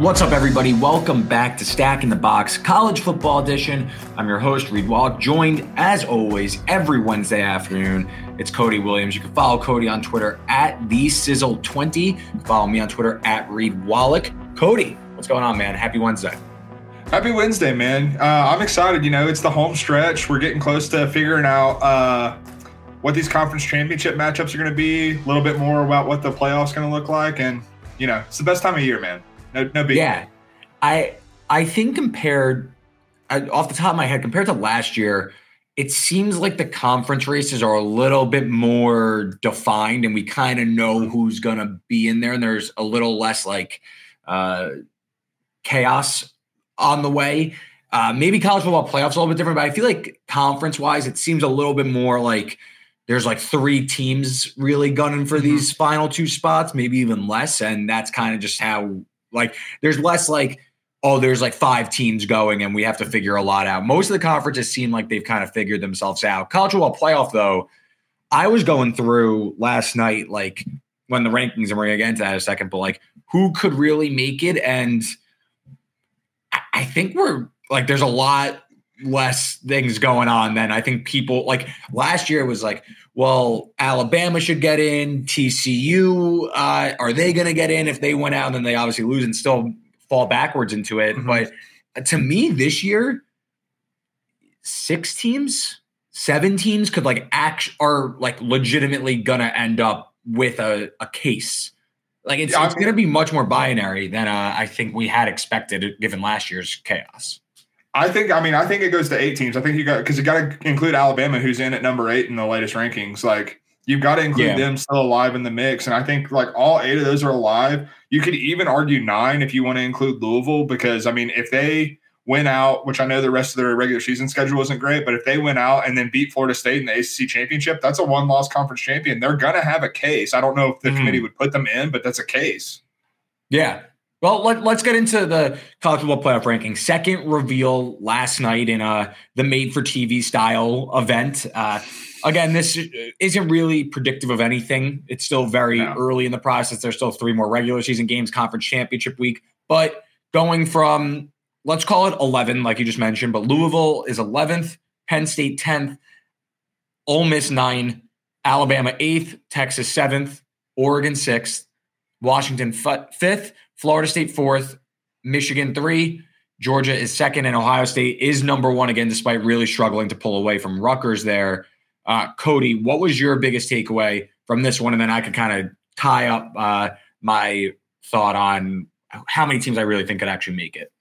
What's up, everybody? Welcome back to Stacking the Box College Football Edition. I'm your host, Reed Wallach, joined as always every Wednesday afternoon. It's Cody Williams. You can follow Cody on Twitter at the Sizzle20. Follow me on Twitter at Reed Wallach. Cody, what's going on, man? Happy Wednesday. Happy Wednesday, man. Uh, I'm excited. You know, it's the home stretch. We're getting close to figuring out uh, what these conference championship matchups are going to be, a little bit more about what the playoffs going to look like. And, you know, it's the best time of year, man. No, no big. Yeah, I I think compared I, off the top of my head, compared to last year, it seems like the conference races are a little bit more defined, and we kind of know who's going to be in there, and there's a little less like uh, chaos on the way. Uh, maybe college football playoffs a little bit different, but I feel like conference wise, it seems a little bit more like there's like three teams really gunning for mm-hmm. these final two spots, maybe even less, and that's kind of just how like there's less like, oh, there's like five teams going and we have to figure a lot out. Most of the conferences seem like they've kind of figured themselves out. College football playoff, though, I was going through last night, like when the rankings, and we're to get into that in a second, but like who could really make it? And I think we're like, there's a lot less things going on than I think people like last year was like, well, Alabama should get in. TCU, uh, are they going to get in if they went out and then they obviously lose and still fall backwards into it? Mm-hmm. But to me, this year, six teams, seven teams could like act are like legitimately going to end up with a, a case. Like it's, it's going to be much more binary than uh, I think we had expected given last year's chaos. I think. I mean, I think it goes to eight teams. I think you got because you got to include Alabama, who's in at number eight in the latest rankings. Like you've got to include yeah. them still alive in the mix, and I think like all eight of those are alive. You could even argue nine if you want to include Louisville, because I mean, if they went out, which I know the rest of their regular season schedule wasn't great, but if they went out and then beat Florida State in the ACC championship, that's a one-loss conference champion. They're gonna have a case. I don't know if the mm. committee would put them in, but that's a case. Yeah, well, let, us get into the college football playoff ranking. Second reveal last night in uh, the made for TV style event. Uh, again, this isn't really predictive of anything. It's still very no. early in the process. There's still three more regular season games, conference championship week. But going from, let's call it 11, like you just mentioned, but Louisville is 11th, Penn State 10th, Ole Miss 9, Alabama 8th, Texas 7th, Oregon 6th, Washington 5th, Florida State fourth, Michigan three, Georgia is second, and Ohio State is number one again, despite really struggling to pull away from Rutgers there. Uh, Cody, what was your biggest takeaway from this one? And then I could kind of tie up uh, my thought on how many teams I really think could actually make it.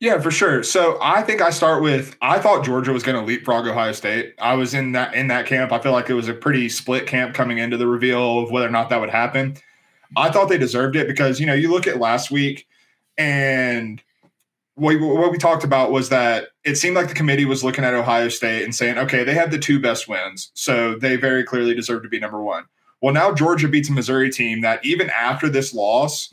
Yeah, for sure. So I think I start with I thought Georgia was going to leapfrog Ohio State. I was in that in that camp. I feel like it was a pretty split camp coming into the reveal of whether or not that would happen. I thought they deserved it because you know you look at last week and what, what we talked about was that it seemed like the committee was looking at Ohio State and saying, okay, they have the two best wins, so they very clearly deserve to be number one. Well, now Georgia beats a Missouri team that even after this loss,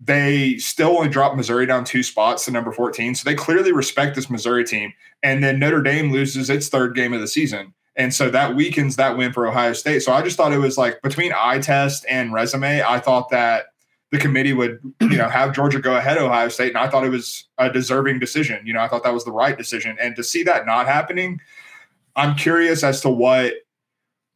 they still only dropped Missouri down two spots to number 14. So they clearly respect this Missouri team. And then Notre Dame loses its third game of the season. And so that weakens that win for Ohio State. So I just thought it was like between eye test and resume, I thought that the committee would, you know, have Georgia go ahead Ohio State. And I thought it was a deserving decision. You know, I thought that was the right decision. And to see that not happening, I'm curious as to what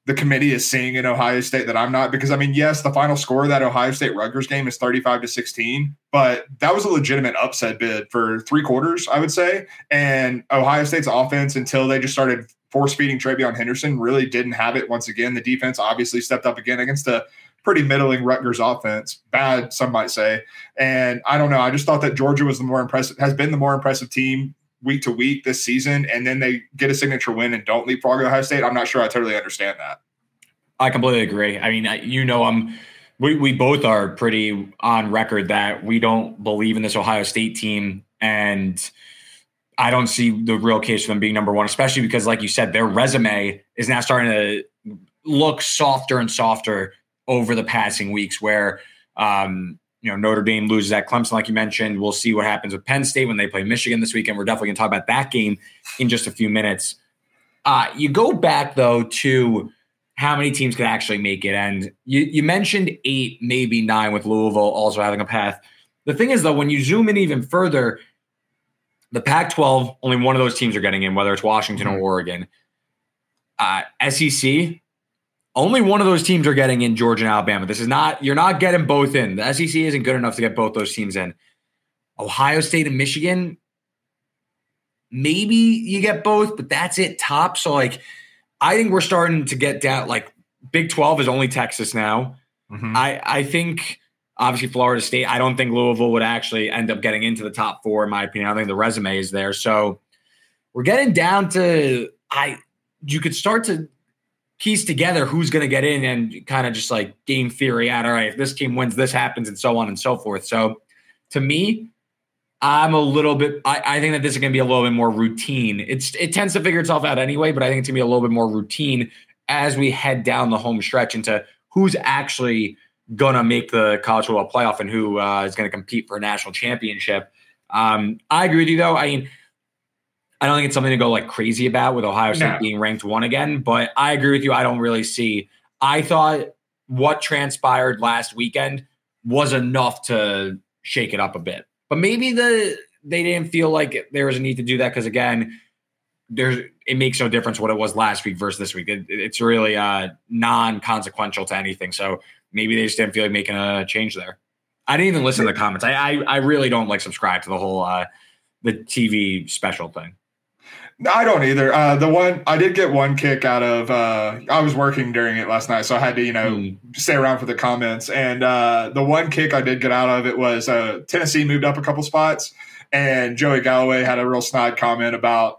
the committee is seeing in Ohio State that I'm not because I mean, yes, the final score of that Ohio State Rutgers game is 35 to 16, but that was a legitimate upset bid for three quarters, I would say. And Ohio State's offense, until they just started force feeding TreVeyon Henderson really didn't have it once again. The defense obviously stepped up again against a pretty middling Rutgers offense, bad some might say. And I don't know. I just thought that Georgia was the more impressive, has been the more impressive team week to week this season, and then they get a signature win and don't leapfrog Ohio State. I'm not sure I totally understand that. I completely agree. I mean, you know, I'm we we both are pretty on record that we don't believe in this Ohio State team, and I don't see the real case for them being number one, especially because, like you said, their resume is now starting to look softer and softer over the passing weeks. Where um, you know Notre Dame loses at Clemson, like you mentioned. We'll see what happens with Penn State when they play Michigan this weekend. We're definitely going to talk about that game in just a few minutes. Uh, you go back though to how many teams could actually make it. And you, you mentioned eight, maybe nine with Louisville also having a path. The thing is, though, when you zoom in even further, the Pac 12, only one of those teams are getting in, whether it's Washington mm-hmm. or Oregon. Uh, SEC, only one of those teams are getting in Georgia and Alabama. This is not, you're not getting both in. The SEC isn't good enough to get both those teams in. Ohio State and Michigan, maybe you get both, but that's it top. So, like, I think we're starting to get down. Like Big Twelve is only Texas now. Mm-hmm. I I think obviously Florida State. I don't think Louisville would actually end up getting into the top four in my opinion. I think the resume is there. So we're getting down to I. You could start to piece together who's going to get in and kind of just like game theory out. All right, if this team wins, this happens, and so on and so forth. So to me, I'm a little bit. I, I think that this is going to be a little bit more routine. It's it tends to figure itself out anyway, but I think it's going to be a little bit more routine as we head down the home stretch into who's actually to make the college football playoff and who uh, is to compete for a national championship. Um, I agree with you though. I mean, I don't think it's something to go like crazy about with Ohio State no. being ranked one again, but I agree with you. I don't really see. I thought what transpired last weekend was enough to shake it up a bit. But maybe the they didn't feel like there was a need to do that because again, there's it makes no difference what it was last week versus this week. It, it's really uh, non-consequential to anything. So maybe they just didn't feel like making a change there. I didn't even listen to the comments. I I, I really don't like subscribe to the whole uh, the TV special thing. I don't either. Uh, the one I did get one kick out of. Uh, I was working during it last night, so I had to you know mm. stay around for the comments. And uh, the one kick I did get out of it was uh, Tennessee moved up a couple spots, and Joey Galloway had a real snide comment about,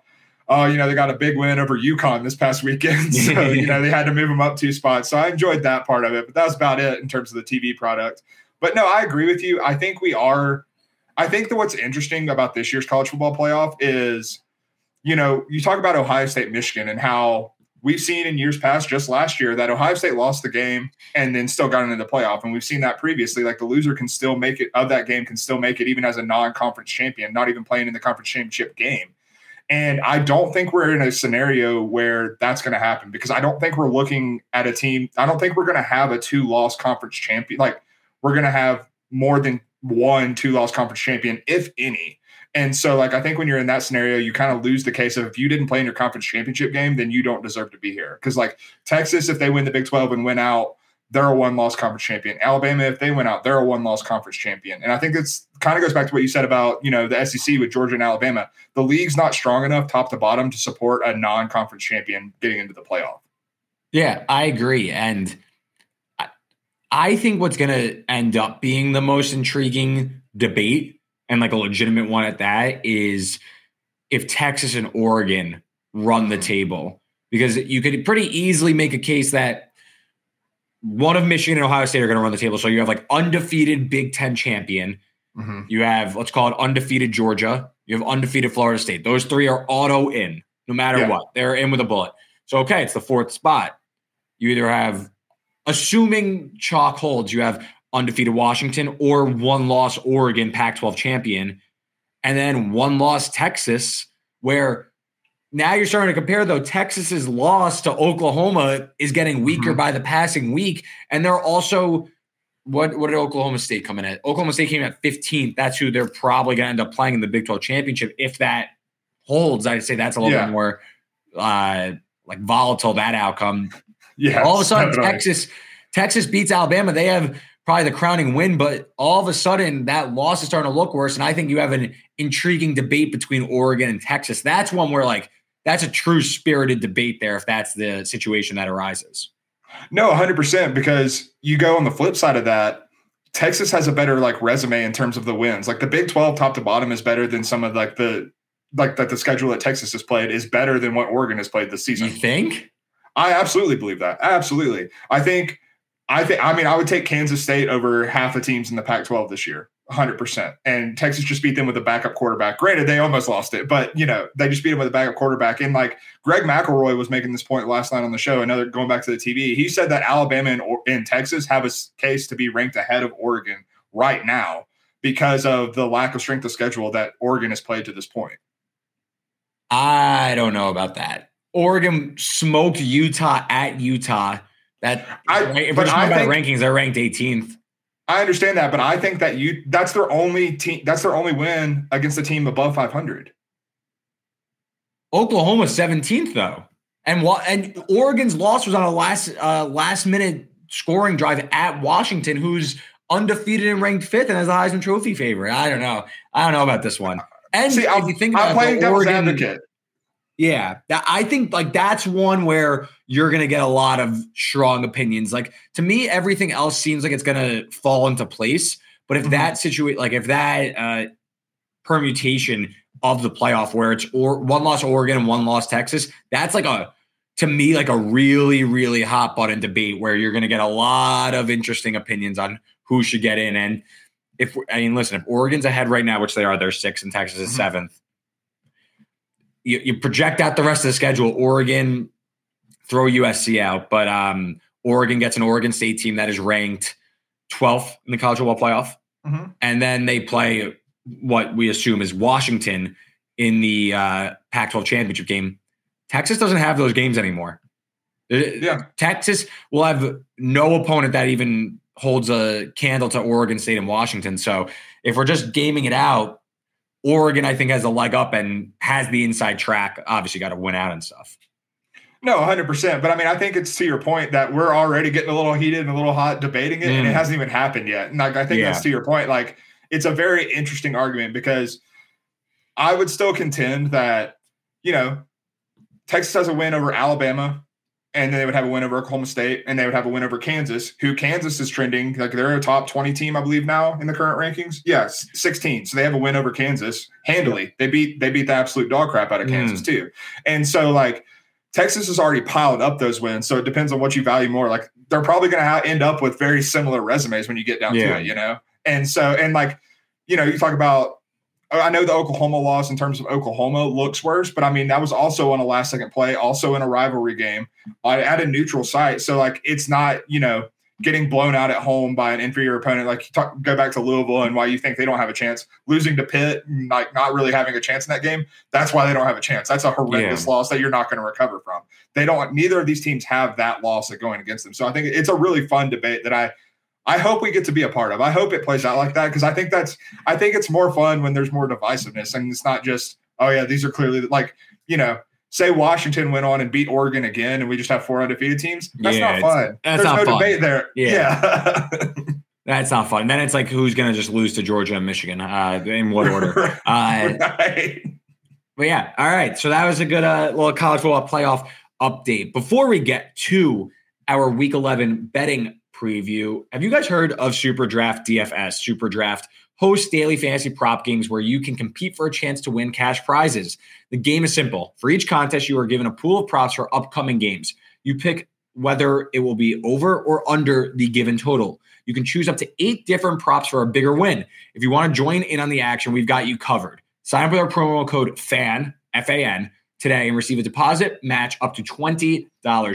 oh, you know, they got a big win over UConn this past weekend, so you know they had to move them up two spots. So I enjoyed that part of it, but that was about it in terms of the TV product. But no, I agree with you. I think we are. I think that what's interesting about this year's college football playoff is you know, you talk about Ohio State, Michigan, and how we've seen in years past, just last year, that Ohio State lost the game and then still got into the playoff. And we've seen that previously. Like the loser can still make it of that game, can still make it even as a non conference champion, not even playing in the conference championship game. And I don't think we're in a scenario where that's going to happen because I don't think we're looking at a team. I don't think we're going to have a two loss conference champion. Like we're going to have more than one two loss conference champion, if any. And so, like, I think when you're in that scenario, you kind of lose the case of if you didn't play in your conference championship game, then you don't deserve to be here. Because, like, Texas, if they win the Big 12 and win out, they're a one loss conference champion. Alabama, if they went out, they're a one loss conference champion. And I think it's kind of goes back to what you said about, you know, the SEC with Georgia and Alabama. The league's not strong enough top to bottom to support a non conference champion getting into the playoff. Yeah, I agree. And I think what's going to end up being the most intriguing debate and like a legitimate one at that is if Texas and Oregon run the table because you could pretty easily make a case that one of Michigan and Ohio State are going to run the table. So you have like undefeated Big Ten champion. Mm-hmm. You have let's call it undefeated Georgia. You have undefeated Florida State. Those three are auto in, no matter yeah. what. They're in with a bullet. So okay, it's the fourth spot. You either have, assuming chalk holds, you have undefeated Washington or one loss Oregon Pac 12 champion, and then one loss Texas, where now you're starting to compare though Texas's loss to Oklahoma is getting weaker mm-hmm. by the passing week, and they're also what what did Oklahoma State come in at? Oklahoma State came at 15th. That's who they're probably going to end up playing in the Big 12 championship if that holds. I'd say that's a little yeah. bit more uh, like volatile that outcome. Yeah, all of a sudden definitely. Texas Texas beats Alabama. They have probably the crowning win, but all of a sudden that loss is starting to look worse. And I think you have an intriguing debate between Oregon and Texas. That's one where like that's a true spirited debate there if that's the situation that arises. No, 100% because you go on the flip side of that. Texas has a better like resume in terms of the wins. Like the Big 12 top to bottom is better than some of like the like that the schedule that Texas has played is better than what Oregon has played this season. You think? I absolutely believe that. Absolutely. I think I think I mean I would take Kansas State over half the teams in the Pac-12 this year. 100%. And Texas just beat them with a backup quarterback. Granted, they almost lost it, but you know, they just beat them with a backup quarterback. And like Greg McElroy was making this point last night on the show, another going back to the TV. He said that Alabama and, and Texas have a case to be ranked ahead of Oregon right now because of the lack of strength of schedule that Oregon has played to this point. I don't know about that. Oregon smoked Utah at Utah. That I, if we're talking about think, rankings, they're ranked 18th. I understand that, but I think that you that's their only team that's their only win against a team above 500. Oklahoma 17th though. And what and Oregon's loss was on a last uh, last minute scoring drive at Washington who's undefeated and ranked 5th and has a Heisman trophy favorite. I don't know. I don't know about this one. And See, if you think about I'm playing devil's Oregon, advocate. Yeah, that, I think like that's one where you're going to get a lot of strong opinions. Like to me, everything else seems like it's going to fall into place. But if mm-hmm. that situation, like if that uh, permutation of the playoff where it's or one loss Oregon and one loss Texas, that's like a to me like a really really hot button debate where you're going to get a lot of interesting opinions on who should get in. And if I mean, listen, if Oregon's ahead right now, which they are, they're six and Texas is mm-hmm. seventh you, you project out the rest of the schedule. Oregon throw USC out, but um, Oregon gets an Oregon State team that is ranked 12th in the college football playoff, mm-hmm. and then they play what we assume is Washington in the uh, Pac-12 championship game. Texas doesn't have those games anymore. Uh, yeah, Texas will have no opponent that even holds a candle to Oregon State and Washington. So if we're just gaming it out, Oregon, I think, has a leg up and has the inside track. Obviously, got to win out and stuff. No, 100%. But I mean, I think it's to your point that we're already getting a little heated and a little hot debating it, mm. and it mm. hasn't even happened yet. And like, I think yeah. that's to your point. Like, it's a very interesting argument because I would still contend that, you know, Texas has a win over Alabama, and then they would have a win over Oklahoma State, and they would have a win over Kansas, who Kansas is trending like they're a top 20 team, I believe, now in the current rankings. Yes, 16. So they have a win over Kansas handily. They beat they beat the absolute dog crap out of Kansas mm. too. And so like Texas has already piled up those wins. So it depends on what you value more. Like they're probably going to ha- end up with very similar resumes when you get down yeah. to it, you know? And so, and like, you know, you talk about I know the Oklahoma loss in terms of Oklahoma looks worse, but I mean that was also on a last second play, also in a rivalry game uh, at a neutral site. So like it's not you know getting blown out at home by an inferior opponent. Like talk, go back to Louisville and why you think they don't have a chance. Losing to Pitt, like not really having a chance in that game. That's why they don't have a chance. That's a horrendous yeah. loss that you're not going to recover from. They don't. Neither of these teams have that loss going against them. So I think it's a really fun debate that I I hope we get to be a part of. I hope it plays out like that because I think that's I think it's more fun when there's more divisiveness and it's not just oh yeah these are clearly like you know say Washington went on and beat Oregon again and we just have four undefeated teams. That's yeah, not fun. That's There's not no fun. debate there. Yeah. yeah. That's not fun. Then it's like who's going to just lose to Georgia and Michigan uh, in what order? Uh, right. But yeah, all right. So that was a good uh, little college football playoff update. Before we get to our Week 11 betting preview. Have you guys heard of SuperDraft DFS? SuperDraft hosts daily fantasy prop games where you can compete for a chance to win cash prizes. The game is simple. For each contest, you are given a pool of props for upcoming games. You pick whether it will be over or under the given total. You can choose up to eight different props for a bigger win. If you want to join in on the action, we've got you covered. Sign up with our promo code FAN, F A N, today and receive a deposit match up to $20.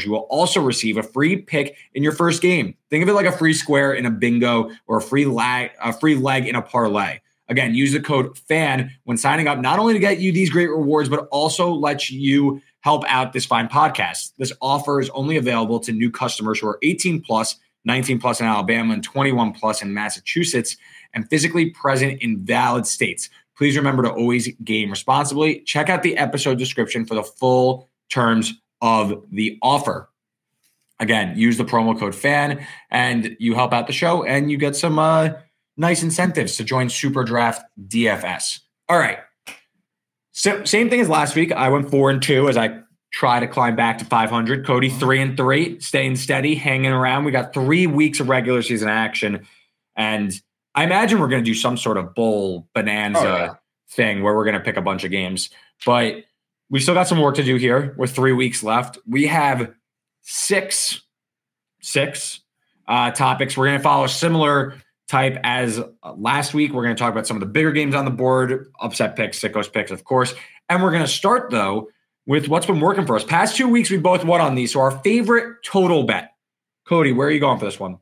You will also receive a free pick in your first game. Think of it like a free square in a bingo or a free lag, a free leg in a parlay. Again, use the code FAN when signing up, not only to get you these great rewards, but also let you help out this fine podcast. This offer is only available to new customers who are 18 plus, 19 plus in Alabama, and 21 plus in Massachusetts, and physically present in valid states. Please remember to always game responsibly. Check out the episode description for the full terms of the offer. Again, use the promo code FAN and you help out the show and you get some uh, nice incentives to join SuperDraft DFS. All right. So, same thing as last week. I went four and two as I try to climb back to 500. Cody, Mhm. three and three, staying steady, hanging around. We got three weeks of regular season action. And I imagine we're going to do some sort of bowl bonanza Oh, yeah. thing where we're going to pick a bunch of games. But we still got some work to do here We're three weeks left. We have six, six uh, topics. We're going to follow a similar type as last week. We're going to talk about some of the bigger games on the board, upset picks, sickos picks, of course. And we're going to start, though, with what's been working for us. Past two weeks, we both won on these. So our favorite total bet. Cody, where are you going for this one?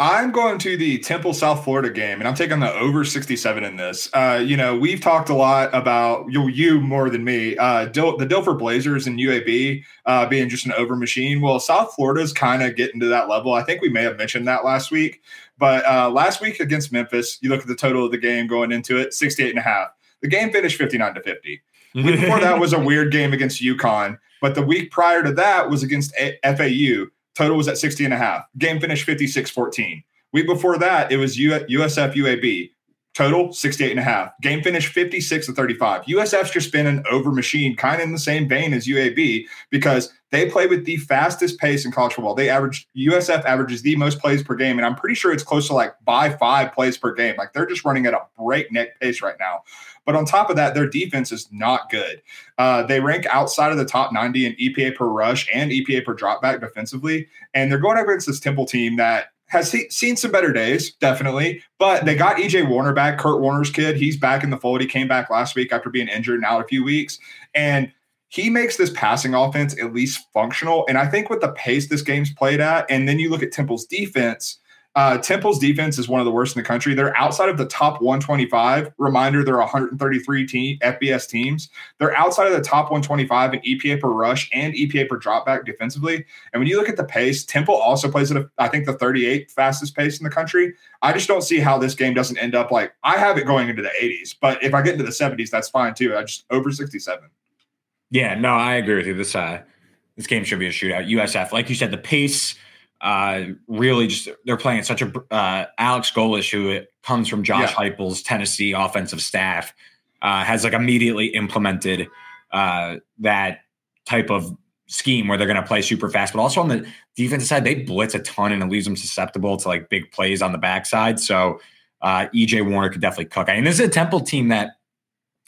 I'm going to the Temple, South Florida game, and I'm taking the over 67 in this. Uh, you know, we've talked a lot about you, you more than me. Uh, Dil- the Dilfer Blazers and UAB uh, being just an over machine. Well, South Florida's kind of getting to that level. I think we may have mentioned that last week, but uh, last week against Memphis, you look at the total of the game going into it, 68 and a half. The game finished 59 to 50. Before that was a weird game against UConn, but the week prior to that was against A- FAU. Total was at 60 and a half. Game finished 56 14. Week before that, it was U- USF UAB. Total 68 and a half. Game finished 56 to 35. USF's just been an over machine, kind of in the same vein as UAB, because they play with the fastest pace in college football. They average USF averages the most plays per game, and I'm pretty sure it's close to like by five plays per game. Like they're just running at a breakneck pace right now. But on top of that, their defense is not good. Uh, they rank outside of the top 90 in EPA per rush and EPA per dropback defensively. And they're going up against this Temple team that has he- seen some better days, definitely. But they got EJ Warner back, Kurt Warner's kid. He's back in the fold. He came back last week after being injured and out a few weeks. And he makes this passing offense at least functional. And I think with the pace this game's played at, and then you look at Temple's defense, uh, Temple's defense is one of the worst in the country. They're outside of the top 125. Reminder, there are 133 team, FBS teams. They're outside of the top 125 in EPA per rush and EPA per dropback defensively. And when you look at the pace, Temple also plays at, a, I think, the 38th fastest pace in the country. I just don't see how this game doesn't end up like I have it going into the 80s. But if I get into the 70s, that's fine too. I just over 67. Yeah, no, I agree with you. This uh, this game should be a shootout. USF, like you said, the pace uh, really just they're playing such a uh, Alex Golesh, who comes from Josh Yeah. Heupel's Tennessee offensive staff, uh, has like immediately implemented uh, that type of scheme where they're going to play super fast, but also on the defensive side, they blitz a ton and it leaves them susceptible to like big plays on the backside. So uh, EJ Warner could definitely cook. And this is a Temple team that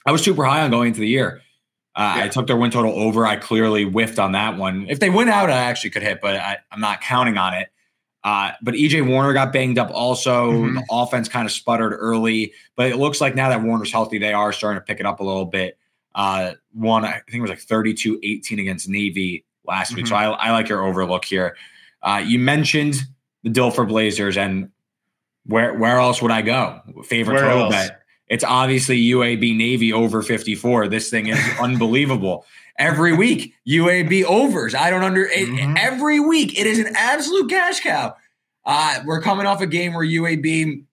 I was super high on going into the year. Uh, Yeah. I took their win total over. I clearly whiffed on that one. If they win out, I actually could hit, but I, I'm not counting on it. Uh, but EJ Warner got banged up also. Mhm. The offense kind of sputtered early, but it looks like now that Warner's healthy, they are starting to pick it up a little bit. Uh, one, I think it was like 32 18 against Navy last week. So I, I like your overlook here. Uh, you mentioned the Dilfer Blazers, and where where else would I go? Favorite Where total else? bet? It's obviously UAB Navy over 54. This thing is unbelievable. Every week, UAB overs. I don't under it- Mhm. every week. It is an absolute cash cow. Uh, we're coming off a game where UAB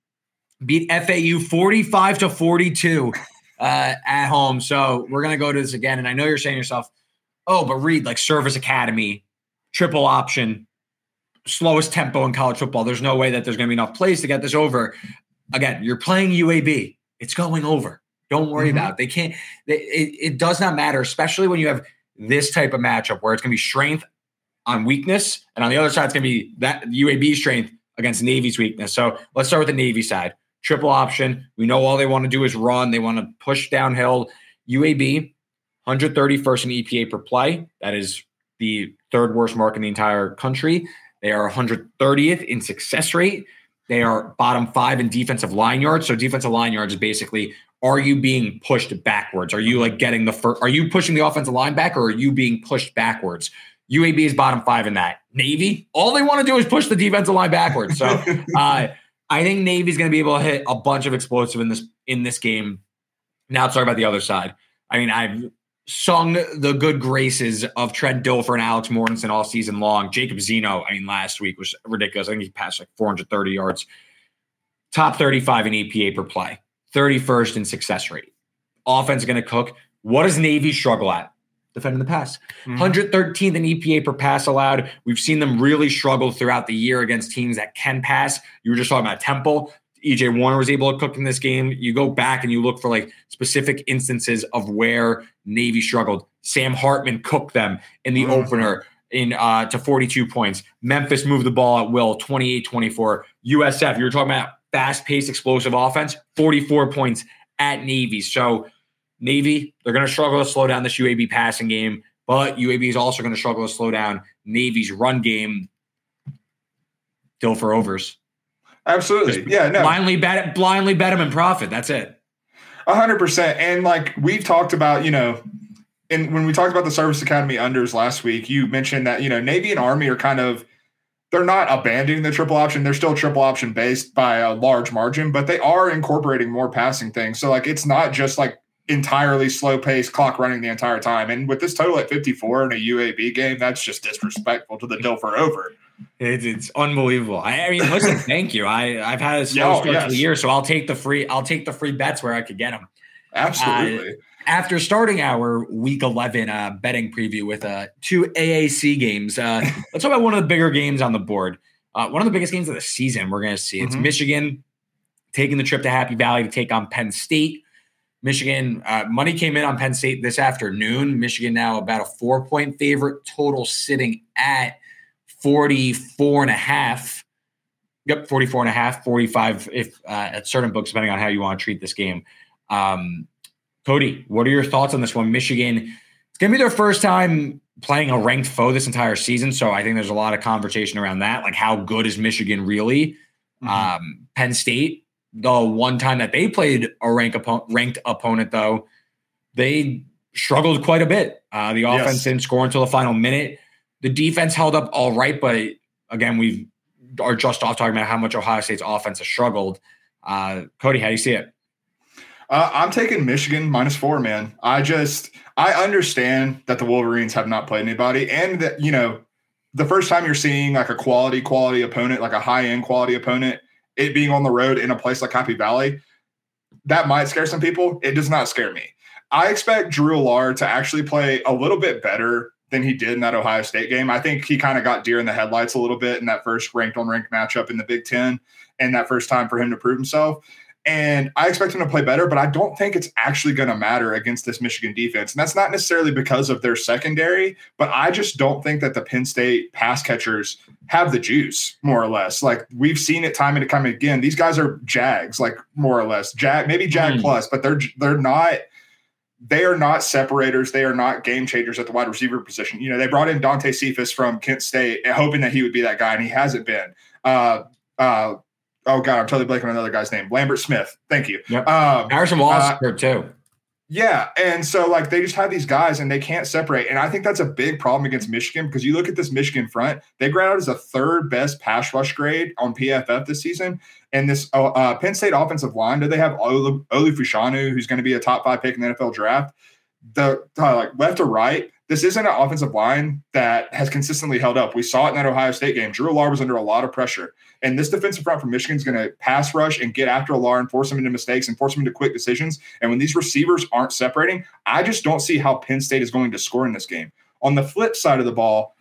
beat FAU 45 to 42 uh, at home. So we're gonna go to this again. And I know you're saying to yourself, oh, but Reed like Service Academy, triple option, slowest tempo in college football. There's no way that there's gonna be enough plays to get this over. Again, you're playing UAB. It's going over. Don't worry Mhm. about it. They can't. They, it, it does not matter, especially when you have this type of matchup where it's going to be strength on weakness, and on the other side, it's going to be that UAB strength against Navy's weakness. So let's start with the Navy side. Triple option. We know all they want to do is run. They want to push downhill. UAB, 131st in EPA per play. That is the third worst mark in the entire country. They are 130th in success rate. They are bottom five in defensive line yards. So defensive line yards is basically are you being pushed backwards? Are you like getting the first? Are you pushing the offensive line back, or are you being pushed backwards? UAB is bottom five in that. Navy, all they want to do is push the defensive line backwards. So uh, I think Navy's going to be able to hit a bunch of explosive in this in this game. Now talk about the other side. I mean, I've sung the good graces of Trent Dilfer and Alex Mortensen all season long. Jacob Zeno, I mean, last week was ridiculous. I think he passed like 430 yards. Top 35 in EPA per play, 31st in success rate. Offense is going to cook. What does Navy struggle at? Defending the pass. Mhm. 113th in EPA per pass allowed. We've seen them really struggle throughout the year against teams that can pass. You were just talking about Temple. EJ Warner was able to cook in this game. You go back and you look for like specific instances of where Navy struggled. Sam Hartman cooked them in the mm-hmm. opener in uh, to 42 points. Memphis moved the ball at will, 28-24. USF, you're talking about fast-paced, explosive offense, 44 points at Navy. So Navy, they're going to struggle to slow down this UAB passing game, but UAB is also going to struggle to slow down Navy's run game. Still for overs. Absolutely. Just yeah. No. Blindly bet blindly bet them and profit. That's it. hundred percent. And like we've talked about, you know, and when we talked about the service academy unders last week, you mentioned that, you know, Navy and Army are kind of they're not abandoning the triple option. They're still triple option based by a large margin, but they are incorporating more passing things. So like it's not just like entirely slow pace clock running the entire time. And with this total at 54 in a UAB game, that's just disrespectful to the Dilfer over. It's, it's unbelievable. I, I, mean, listen, thank you. I I've had a slow oh, start yes. to the year, so I'll take the free. I'll take the free bets where I could get them. Absolutely. Uh, after starting our week 11 uh, betting preview with uh, two AAC games, uh, let's talk about one of the bigger games on the board. Uh, one of the biggest games of the season we're going to see. It's mm-hmm. Michigan taking the trip to Happy Valley to take on Penn State. Michigan uh, money came in on Penn State this afternoon. Michigan now about a four point favorite, total sitting at 44 and a half. Yep, 44 and a half, 45 if uh, at certain books, depending on how you want to treat this game. Um, Cody, what are your thoughts on this one? Michigan, it's going to be their first time playing a ranked foe this entire season. So I think there's a lot of conversation around that. Like, how good is Michigan really? Mm-hmm. Um, Penn State, the one time that they played a rank oppo- ranked opponent, though, they struggled quite a bit. Uh, the offense yes. didn't score until the final minute. The defense held up all right, but again, we are just off talking about how much Ohio State's offense has struggled. Uh, Cody, how do you see it? Uh, I'm taking Michigan minus four, man. I just I understand that the Wolverines have not played anybody, and that you know the first time you're seeing like a quality quality opponent, like a high end quality opponent, it being on the road in a place like Happy Valley, that might scare some people. It does not scare me. I expect Drew Allar to actually play a little bit better than he did in that Ohio State game. I think he kind of got deer in the headlights a little bit in that first ranked on ranked matchup in the Big Ten and that first time for him to prove himself. And I expect him to play better, but I don't think it's actually going to matter against this Michigan defense. And that's not necessarily because of their secondary, but I just don't think that the Penn State pass catchers have the juice, more or less. Like we've seen it time and time again. These guys are Jags, like more or less. Jag, maybe Jag mm. plus, but they're they're not they are not separators. They are not game changers at the wide receiver position. You know, they brought in Dante Cephas from Kent State, hoping that he would be that guy, and he hasn't been. Uh, uh, oh god, I'm totally blanking on another guy's name. Lambert Smith. Thank you. Yep. Um, Harrison Wallace uh, too. Yeah, and so like they just have these guys and they can't separate, and I think that's a big problem against Michigan because you look at this Michigan front, they grad out as a third best pass rush grade on PFF this season, and this uh, uh, Penn State offensive line. Do they have Olu, Fashanu, who's going to be a top five pick in the NFL draft? The uh, like left to right, this isn't an offensive line that has consistently held up. We saw it in that Ohio State game. Drew Allar was under a lot of pressure. And this defensive front from Michigan is going to pass rush and get after Allar and force him into mistakes and force him into quick decisions. And when these receivers aren't separating, I just don't see how Penn State is going to score in this game. On the flip side of the ball,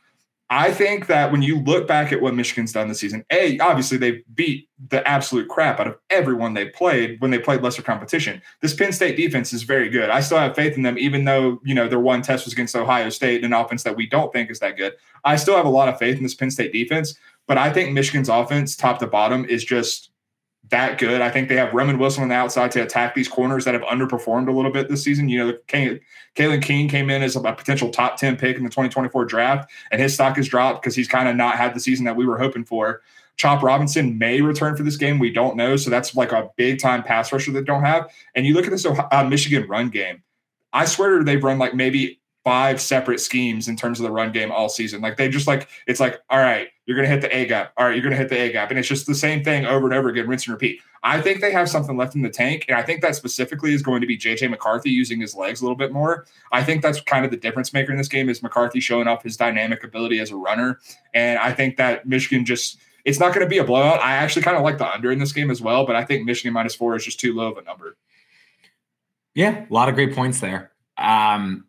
I think that when you look back at what Michigan's done this season, A, obviously they beat the absolute crap out of everyone they played when they played lesser competition. This Penn State defense is very good. I still have faith in them, even though, you know, their one test was against Ohio State, an offense that we don't think is that good. I still have a lot of faith in this Penn State defense, but I think Michigan's offense, top to bottom, is just that good. I think they have Roman Wilson on the outside to attack these corners that have underperformed a little bit this season. You know, Kalen King came in as a potential top 10 pick in the 2024 draft, and his stock has dropped because he's kind of not had the season that we were hoping for. Chop Robinson may return for this game. We don't know. So that's like a big time pass rusher that don't have. And you look at this uh, Michigan run game. I swear they've run like maybe five separate schemes in terms of the run game all season. Like they just like, it's like, all right, you're going to hit the A gap. All right, you're going to hit the A gap. And it's just the same thing over and over again, rinse and repeat. I think they have something left in the tank. And I think that specifically is going to be JJ McCarthy using his legs a little bit more. I think that's kind of the difference maker in this game is McCarthy showing off his dynamic ability as a runner. And I think that Michigan just, it's not going to be a blowout. I actually kind of like the under in this game as well, but I think Michigan minus four is just too low of a number. Yeah, a lot of great points there. Um,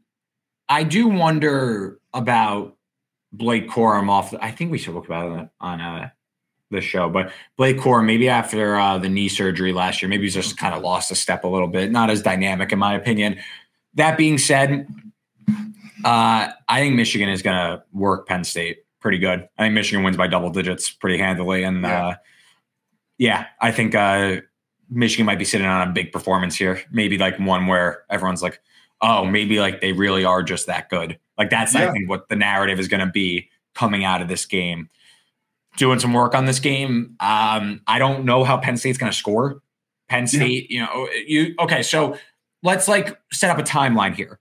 I do wonder about Blake Corum off. The, I think we should look about it on uh, the show, but Blake Corum maybe after uh, the knee surgery last year, maybe he's just kind of lost a step a little bit. Not as dynamic, in my opinion. That being said, Uh, I think Michigan is going to work Penn State pretty good. I think Michigan wins by double digits pretty handily, and yeah, uh, yeah I think uh, Michigan might be sitting on a big performance here. Maybe like one where everyone's like, "Oh, maybe like they really are just that good." Like that's yeah. I think what the narrative is going to be coming out of this game. Doing some work on this game. Um, I don't know how Penn State's going to score. Penn State, yeah. you know, you okay. So let's like set up a timeline here.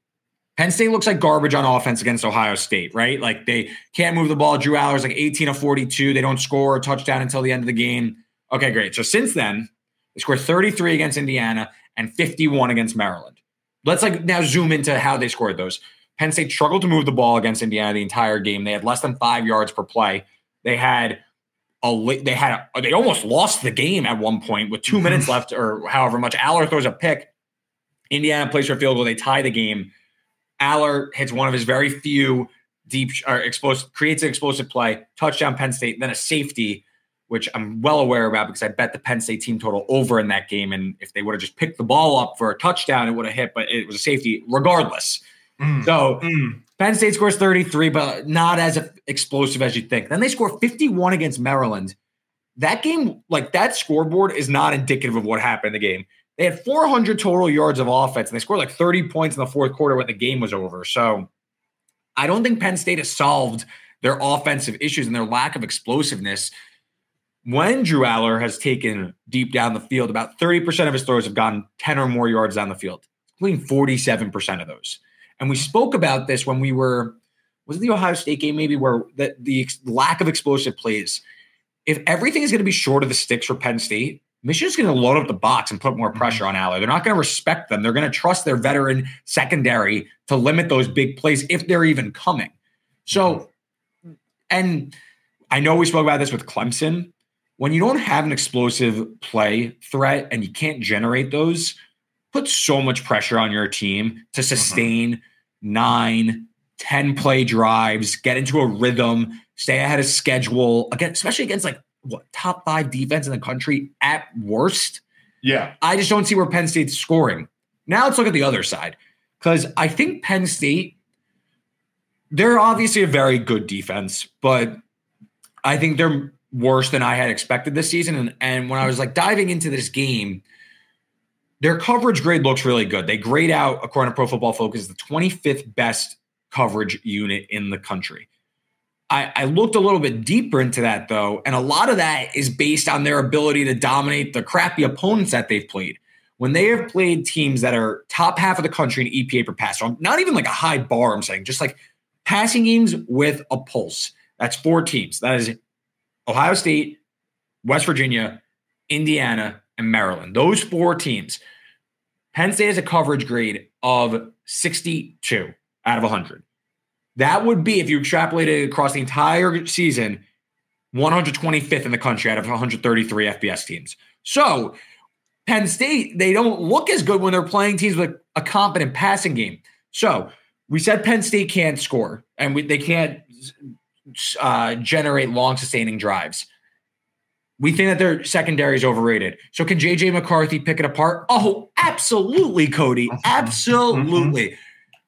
Penn State looks like garbage on offense against Ohio State, right? Like they can't move the ball. Drew Allar's like 18 of 42. They don't score a touchdown until the end of the game. Okay, great. So since then, they scored 33 against Indiana and 51 against Maryland. Let's like now zoom into how they scored those. Penn State struggled to move the ball against Indiana the entire game. They had less than five yards per play. They had a they had a, they almost lost the game at one point with 2 mm-hmm. minutes left or however much. Allar throws a pick. Indiana plays for a field goal. They tie the game. Allar hits one of his very few deep or explosive creates an explosive play, touchdown Penn State, then a safety, which I'm well aware about because I bet the Penn State team total over in that game. And if they would have just picked the ball up for a touchdown, it would have hit, but it was a safety regardless. Mm. So mm. Penn State scores 33, but not as explosive as you think. Then they score 51 against Maryland. That game, like that scoreboard, is not indicative of what happened in the game. They had 400 total yards of offense, and they scored like 30 points in the fourth quarter when the game was over. So I don't think Penn State has solved their offensive issues and their lack of explosiveness. When Drew Allar has taken deep down the field, about 30% of his throws have gone 10 or more yards down the field, including 47% of those. And we spoke about this when we were, was it the Ohio State game maybe, where the, the lack of explosive plays. If everything is going to be short of the sticks for Penn State, Michigan's going to load up the box and put more mm-hmm. pressure on Allar. They're not going to respect them. They're going to trust their veteran secondary to limit those big plays if they're even coming. So, mm-hmm. and I know we spoke about this with Clemson. When you don't have an explosive play threat and you can't generate those, put so much pressure on your team to mm-hmm. sustain mm-hmm. nine, 10 play drives, get into a rhythm, stay ahead of schedule, again, especially against like what top five defense in the country at worst. Yeah. I just don't see where Penn State's scoring. Now let's look at the other side. Because I think Penn State, they're obviously a very good defense, but I think they're worse than I had expected this season. And, and when I was like diving into this game, their coverage grade looks really good. They grade out, according to Pro Football Focus, the 25th best coverage unit in the country. I, I, looked a little bit deeper into that though, and a lot of that is based on their ability to dominate the crappy opponents that they've played. When they have played teams that are top half of the country in EPA per pass, so not even like a high bar, I'm saying, just like passing games with a pulse. That's four teams. That is Ohio State, West Virginia, Indiana, and Maryland. Those four teams. Penn State has a coverage grade of 62 out of 100. That would be, if you extrapolated across the entire season, 125th in the country out of 133 FBS teams. So Penn State, they don't look as good when they're playing teams with a competent passing game. So we said Penn State can't score and we, they can't uh, generate long sustaining drives. We think that their secondary is overrated. So can JJ McCarthy pick it apart? Oh, absolutely, Cody. Absolutely.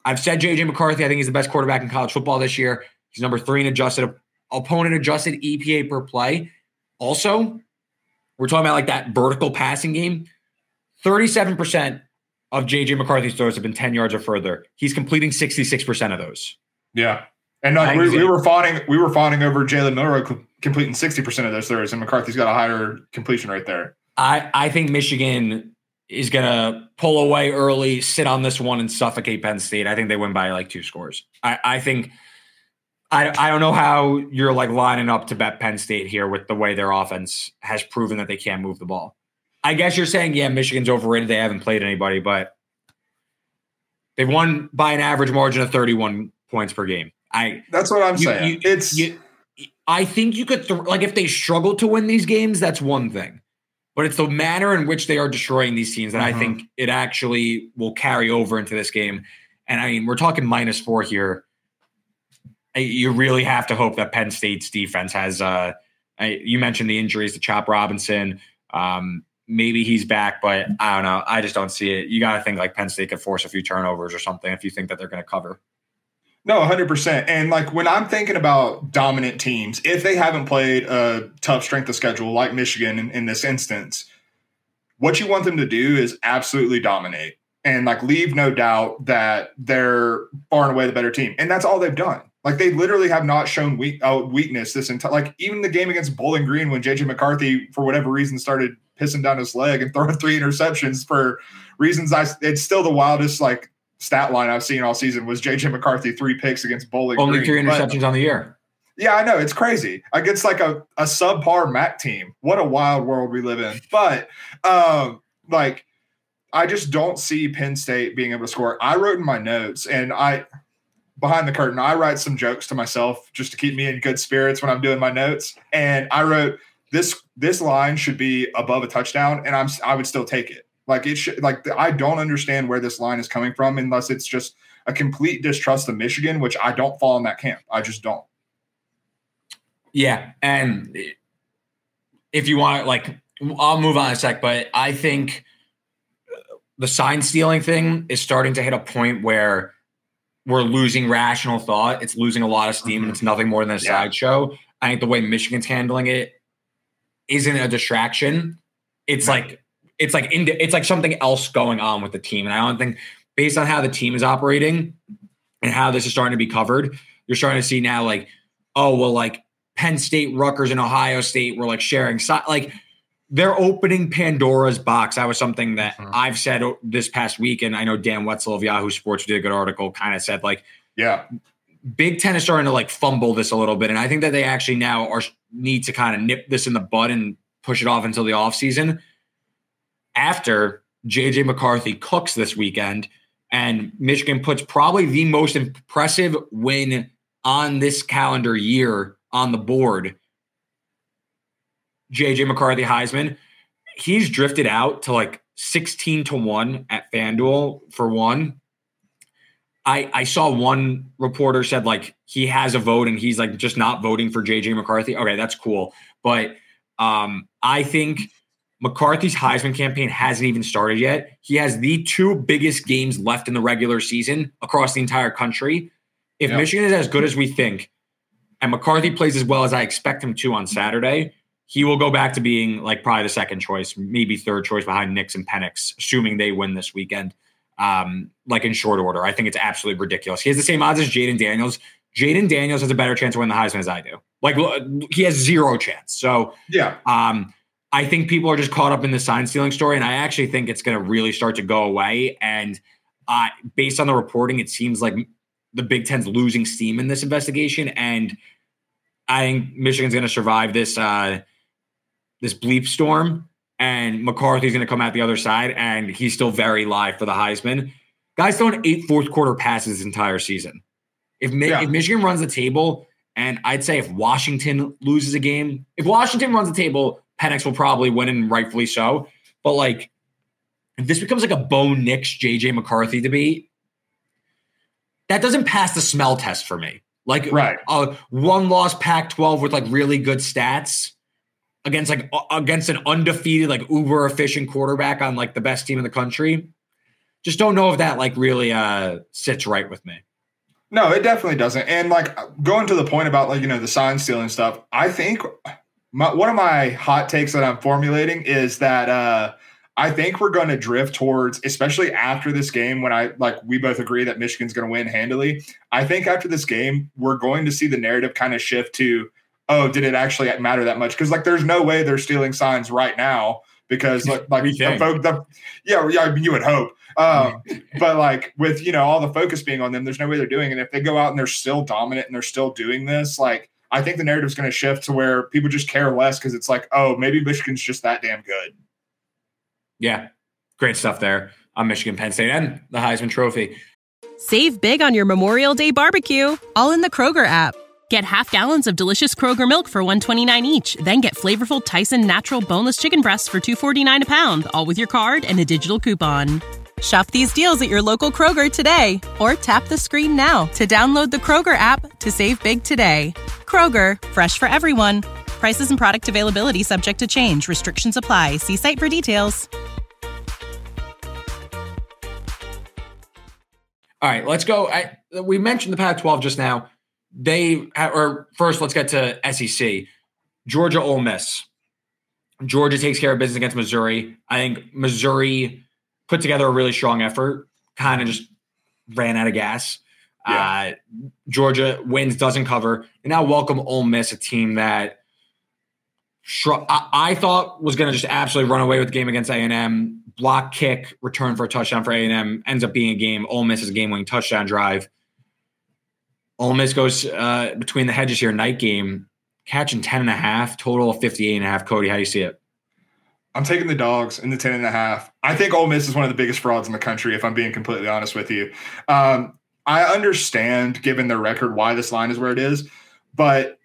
I've said JJ McCarthy. I think he's the best quarterback in college football this year. He's number three in adjusted opponent adjusted EPA per play. Also, we're talking about like that vertical passing game. 37% of JJ McCarthy's throws have been 10 yards or further. He's completing 66% of those. Yeah. And like we, we, were fawning, we were fawning over Jalen Milroe completing 60% of those throws, and McCarthy's got a higher completion rate there. I, I think Michigan is going to pull away early, sit on this one, and suffocate Penn State. I think they win by like two scores. I, I think I, I don't know how you're like lining up to bet Penn State here with the way their offense has proven that they can't move the ball. I guess you're saying, yeah, Michigan's overrated. They haven't played anybody, but they've won by an average margin of 31 points per game. I that's what I'm you, saying. You, it's you, I think you could th- like if they struggle to win these games, that's one thing but it's the manner in which they are destroying these teams that I mm-hmm. think it actually will carry over into this game. And I mean, we're talking minus four here. You really have to hope that Penn State's defense has. Uh, I, you mentioned the injuries to Chop Robinson. Um, maybe he's back, but I don't know. I just don't see it. You got to think like Penn State could force a few turnovers or something if you think that they're going to cover. No, 100%. And like when I'm thinking about dominant teams, if they haven't played a tough strength of schedule like Michigan in, in this instance, what you want them to do is absolutely dominate and like leave no doubt that they're far and away the better team. And that's all they've done. Like they literally have not shown weak, uh, weakness this entire. Like even the game against Bowling Green when JJ McCarthy for whatever reason started pissing down his leg and throwing three interceptions for reasons I. It's still the wildest like stat line I've seen all season was JJ McCarthy three picks against Bowling. Only Green. three interceptions but, on the year. Yeah, I know it's crazy. Against like a a subpar MAC team. What a wild world we live in. But um, like I just don't see Penn State being able to score. I wrote in my notes, and I behind the curtain, I write some jokes to myself just to keep me in good spirits when I'm doing my notes. And I wrote this this line should be above a touchdown, and I'm I would still take it. Like it should like I don't understand where this line is coming from unless it's just a complete distrust of Michigan, which I don't fall in that camp. I just don't. Yeah, and if you want, like, I'll move on a sec, but I think the sign stealing thing is starting to hit a point where we're losing rational thought. It's losing a lot of steam, and it's mm-hmm. nothing more than a yeah. sideshow. I think the way Michigan's handling it isn't a distraction. It's like it's like it's like something else going on with the team, and I don't think based on how the team is operating and how this is starting to be covered, you're starting to see now like, oh well, like Penn State, Rutgers, and Ohio State were like sharing like they're opening Pandora's box. That was something that mm-hmm. I've said this past week, and I know Dan Wetzel of Yahoo Sports did a good article, kind of said like, yeah, Big Ten is starting to like fumble this a little bit, and I think that they actually now are need to kind of nip this in the bud and push it off until the offseason. After JJ McCarthy cooks this weekend, and Michigan puts probably the most impressive win on this calendar year on the board JJ McCarthy Heisman, he's drifted out to like 16 to 1 at FanDuel for one. I, I saw one reporter said like he has a vote and he's like just not voting for JJ McCarthy. Okay, that's cool. But um, I think McCarthy's Heisman campaign hasn't even started yet. He has the two biggest games left in the regular season across the entire country. If yep. Michigan is as good as we think, and McCarthy plays as well as I expect him to on Saturday, he will go back to being like probably the second choice, maybe third choice behind Nix and Penix, assuming they win this weekend. Um, like in short order, I think it's absolutely ridiculous. He has the same odds as Jayden Daniels. Jayden Daniels has a better chance to win the Heisman as I do. Like he has zero chance. So yeah, um, I think people are just caught up in the sign stealing story, and I actually think it's going to really start to go away. And uh, based on the reporting, it seems like the Big Ten's losing steam in this investigation, and I think Michigan's going to survive this. Uh, this bleep storm, and McCarthy's going to come out the other side, and he's still very live for the Heisman. Guys throwing eight fourth quarter passes this entire season. If, yeah. if Michigan runs the table, and I'd say if Washington loses a game, if Washington runs the table, Penix will probably win, and rightfully so. But like, if this becomes like a Bo Nix, JJ McCarthy debate, that doesn't pass the smell test for me. Like, right, a one loss Pac 12 with like really good stats against like against an undefeated like uber efficient quarterback on like the best team in the country just don't know if that like really uh sits right with me no it definitely doesn't and like going to the point about like you know the sign stealing stuff i think my, one of my hot takes that i'm formulating is that uh I think we're going to drift towards, especially after this game, when I like we both agree that Michigan's going to win handily. I think after this game, we're going to see the narrative kind of shift to oh, did it actually matter that much? Because like, there's no way they're stealing signs right now because like, like the, the, yeah, yeah, you would hope. Um, but like with you know all the focus being on them, there's no way they're doing it. If they go out and they're still dominant and they're still doing this, like I think the narrative is going to shift to where people just care less because it's like, oh, maybe Michigan's just that damn good. Yeah, great stuff there on Michigan Penn State and the Heisman Trophy. Save big on your Memorial Day barbecue, all in the Kroger app. Get half gallons of delicious Kroger milk for 129 each, then get flavorful Tyson natural boneless chicken breasts for 249 a pound, all with your card and a digital coupon. Shop these deals at your local Kroger today or tap the screen now to download the Kroger app to save big today. Kroger, fresh for everyone. Prices and product availability subject to change. Restrictions apply. See site for details. All right, let's go. I, we mentioned the Pac-12 just now. They or first, let's get to SEC. Georgia, Ole Miss. Georgia takes care of business against Missouri. I think Missouri put together a really strong effort. Kind of just ran out of gas. Yeah. Uh, Georgia wins, doesn't cover, and now welcome Ole Miss, a team that I, I thought was going to just absolutely run away with the game against A and M. Block kick, return for a touchdown for A and M ends up being a game. Ole Miss is a game-winning touchdown drive. Ole Miss goes uh, between the hedges here, night game, catching 10 and a half, total of 58 and a half. Cody, how do you see it? I'm taking the dogs in the 10 and a half. I think Ole Miss is one of the biggest frauds in the country, if I'm being completely honest with you. Um, I understand, given their record, why this line is where it is, but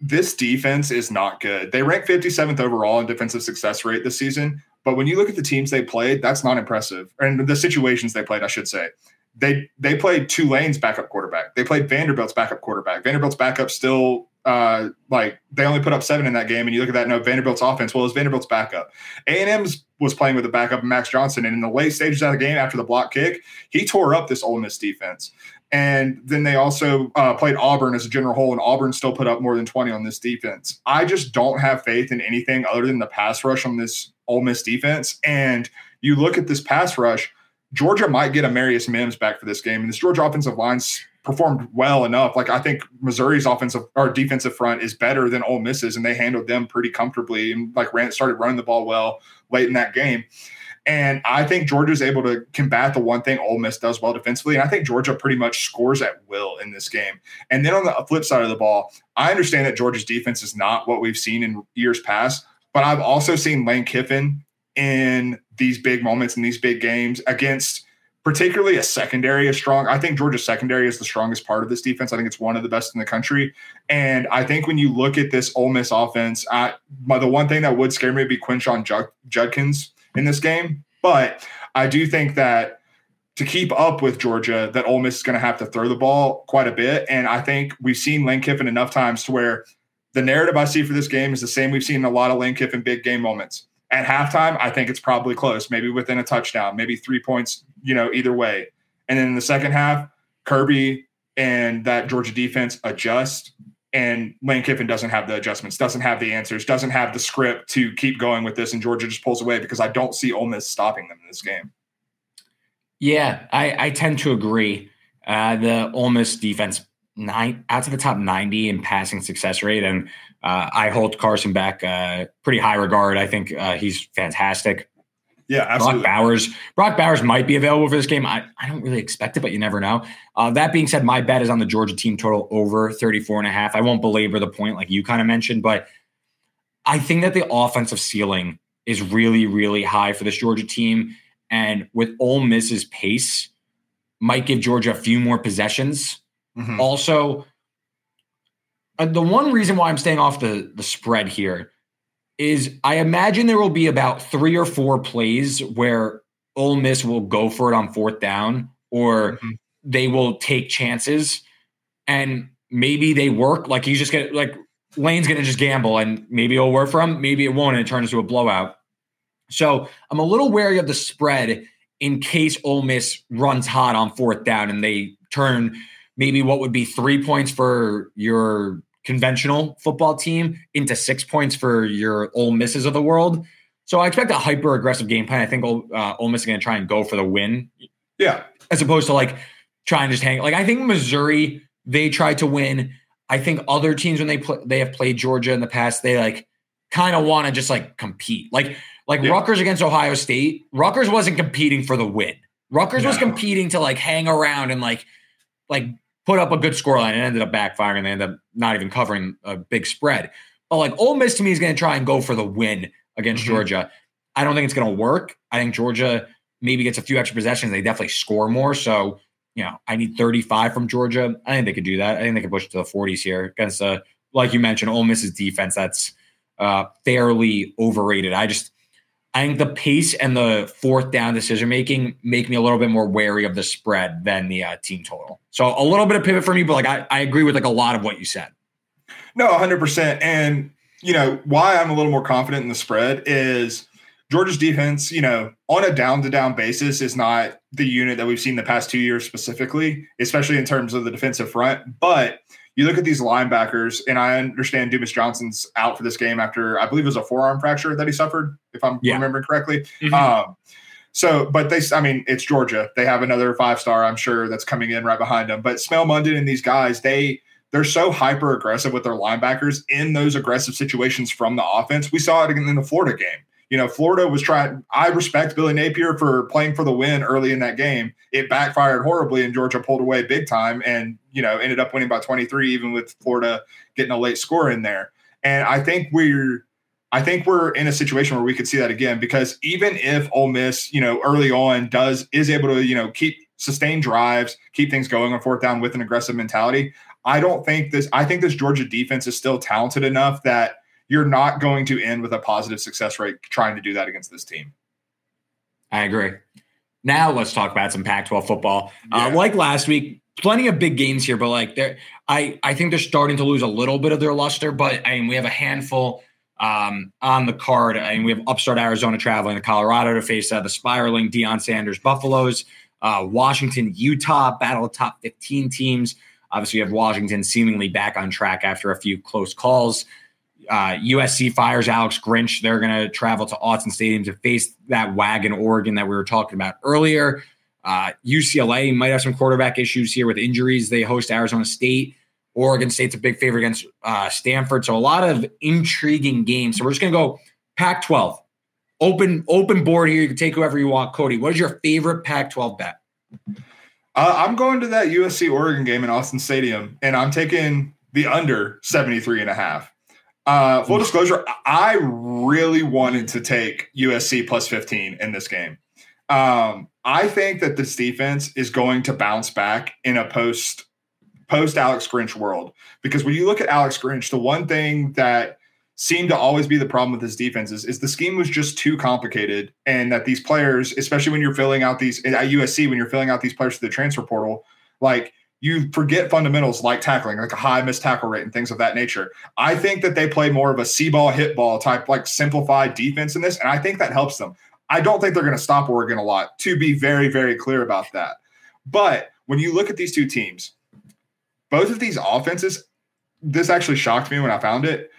this defense is not good. They rank 57th overall in defensive success rate this season. But when you look at the teams they played, that's not impressive. And the situations they played, I should say they they played Tulane's backup quarterback. They played Vanderbilt's backup quarterback. Vanderbilt's backup still uh, like they only put up seven in that game, and you look at that. No, Vanderbilt's offense. Well, it's Vanderbilt's backup. A and M's was playing with the backup Max Johnson, and in the late stages of the game, after the block kick, he tore up this Ole Miss defense. And then they also uh, played Auburn as a general whole, and Auburn still put up more than 20 on this defense. I just don't have faith in anything other than the pass rush on this Ole Miss defense. And you look at this pass rush, Georgia might get Amarius Mims back for this game, and this Georgia offensive line's performed well enough. Like I think Missouri's offensive or defensive front is better than Ole Miss's, and they handled them pretty comfortably and like ran started running the ball well late in that game. And I think Georgia's able to combat the one thing Ole Miss does well defensively. And I think Georgia pretty much scores at will in this game. And then on the flip side of the ball, I understand that Georgia's defense is not what we've seen in years past, but I've also seen Lane Kiffin in these big moments in these big games against particularly a secondary is strong. I think Georgia's secondary is the strongest part of this defense. I think it's one of the best in the country. And I think when you look at this Ole Miss offense, the one thing that would scare me would be Quinshon Judkins in this game. But I do think that to keep up with Georgia, that Ole Miss is going to have to throw the ball quite a bit. And I think we've seen Lane Kiffin enough times to where the narrative I see for this game is the same we've seen in a lot of Lane Kiffin big game moments at halftime, I think it's probably close, maybe within a touchdown, maybe three points, you know, either way. And then in the second half, Kirby and that Georgia defense adjust. And Lane Kiffin doesn't have the adjustments, doesn't have the answers, doesn't have the script to keep going with this. And Georgia just pulls away because I don't see Ole Miss stopping them in this game. Yeah, I, I tend to agree. Uh, the Ole Miss defense nine out to the top 90 in passing success rate. And uh, I hold Carson Beck uh, pretty high regard. I think uh, he's fantastic. Yeah, absolutely. Brock Bowers. Brock Bowers might be available for this game. I, I don't really expect it, but you never know. Uh, that being said, my bet is on the Georgia team total over 34 and a half. I won't belabor the point like you kind of mentioned, but I think that the offensive ceiling is really, really high for this Georgia team. And with Ole Miss's pace, might give Georgia a few more possessions Mm-hmm. Also, uh, the one reason why I'm staying off the, the spread here is I imagine there will be about three or four plays where Ole Miss will go for it on fourth down or mm-hmm. they will take chances and maybe they work. Like you just get like Lane's going to just gamble and maybe it'll work for him. Maybe it won't and it turns into a blowout. So I'm a little wary of the spread in case Ole Miss runs hot on fourth down and they turn – maybe what would be three points for your conventional football team into six points for your Ole Misses of the world. So I expect a hyper aggressive game plan. I think uh, Ole Miss is going to try and go for the win. Yeah. As opposed to like trying to just hang. Like I think Missouri, they tried to win. I think other teams when they play, they have played Georgia in the past, they like kind of want to just like compete. Like like yeah. Rutgers against Ohio State. Rutgers wasn't competing for the win. Rutgers no. was competing to like hang around and like like put up a good scoreline and ended up backfiring. And they ended up not even covering a big spread. But like Ole Miss to me is going to try and go for the win against mm-hmm. Georgia. I don't think it's going to work. I think Georgia maybe gets a few extra possessions. They definitely score more. So, you know, I need 35 from Georgia. I think they could do that. I think they could push to the 40s here against, uh, like you mentioned, Ole Miss's defense that's uh, fairly overrated. I just, I think the pace and the fourth down decision making make me a little bit more wary of the spread than the uh, team total. So a little bit of pivot for me, but like I, I agree with like a lot of what you said. No, 100%. And, you know, why I'm a little more confident in the spread is Georgia's defense, you know, on a down to down basis is not the unit that we've seen the past two years specifically, especially in terms of the defensive front. But you look at these linebackers, and I understand Dumas Johnson's out for this game after I believe it was a forearm fracture that he suffered, if I'm yeah. remembering correctly. Mm-hmm. Um, so, but they, I mean, it's Georgia. They have another five star, I'm sure, that's coming in right behind them. But Smael Mondon and these guys, they they're so hyper aggressive with their linebackers in those aggressive situations from the offense. We saw it in the Florida game. You know, Florida was trying. I respect Billy Napier for playing for the win early in that game. It backfired horribly, and Georgia pulled away big time, and you know ended up winning by 23, even with Florida getting a late score in there. And I think we're I think we're in a situation where we could see that again because even if Ole Miss, you know, early on does is able to, you know, keep sustain drives, keep things going on fourth down with an aggressive mentality, I don't think this I think this Georgia defense is still talented enough that you're not going to end with a positive success rate trying to do that against this team. I agree. Now let's talk about some Pac-12 football. Uh, yeah. Uh, like last week, plenty of big games here, but like they I I think they're starting to lose a little bit of their luster. But I mean, we have a handful um, on the card. I mean, we have upstart Arizona traveling to Colorado to face uh, the spiraling Deion Sanders Buffaloes, uh, Washington, Utah, battle of top 15 teams. Obviously, you have Washington seemingly back on track after a few close calls. Uh, USC fires Alex Grinch. They're going to travel to Autzen Stadium to face that wagon Oregon that we were talking about earlier. Uh, UCLA might have some quarterback issues here with injuries. They host Arizona State. Oregon State's a big favorite against uh, Stanford. So a lot of intriguing games. So we're just going to go Pac-12. Open open board here. You can take whoever you want. Cody, what is your favorite Pac-12 bet? Uh, I'm going to that USC Oregon game in Autzen Stadium, and I'm taking the under 73 and a half. Uh, full disclosure, I really wanted to take USC plus 15 in this game. Um, I think that this defense is going to bounce back in a post post Alex Grinch world. Because when you look at Alex Grinch, the one thing that seemed to always be the problem with his defense is, is the scheme was just too complicated. And that these players, especially when you're filling out these at USC, when you're filling out these players to the transfer portal, like you forget fundamentals like tackling, like a high missed tackle rate and things of that nature. I think that they play more of a C ball, hit ball type, like simplified defense in this. And I think that helps them. I don't think they're going to stop Oregon a lot, to be very, very clear about that. But when you look at these two teams, both of these offenses, this actually shocked me when I found it.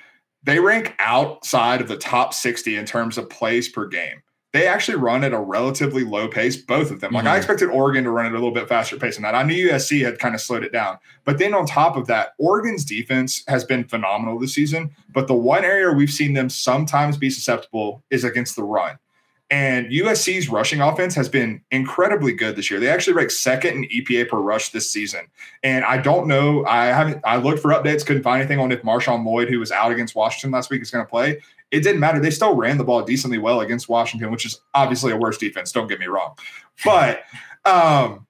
They rank outside of the top 60 in terms of plays per game. They actually run at a relatively low pace, both of them. Like mm-hmm. I expected Oregon to run at a little bit faster pace than that. I knew USC had kind of slowed it down. But then on top of that, Oregon's defense has been phenomenal this season. But the one area we've seen them sometimes be susceptible is against the run. And USC's rushing offense has been incredibly good this year. They actually rank second in EPA per rush this season. And I don't know, I haven't, I looked for updates, couldn't find anything on if Marshawn Lloyd, who was out against Washington last week, is going to play. It didn't matter. They still ran the ball decently well against Washington, which is obviously a worse defense. Don't get me wrong. But, um,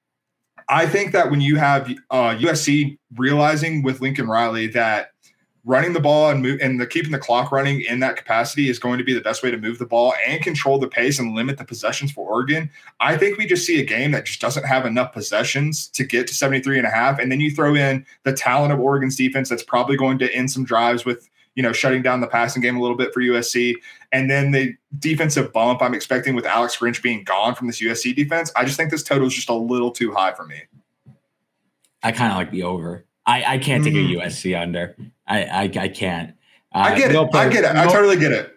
I think that when you have uh, USC realizing with Lincoln Riley that running the ball and move and the keeping the clock running in that capacity is going to be the best way to move the ball and control the pace and limit the possessions for Oregon. I think we just see a game that just doesn't have enough possessions to get to 73 and a half. And then you throw in the talent of Oregon's defense that's probably going to end some drives with, you know, shutting down the passing game a little bit for USC. And then the defensive bump I'm expecting with Alex Grinch being gone from this USC defense. I just think this total is just a little too high for me. I kind of like the over. I, I can't take mm. a USC under. I I, I can't. Uh, I get it. I get it. No, I totally get it.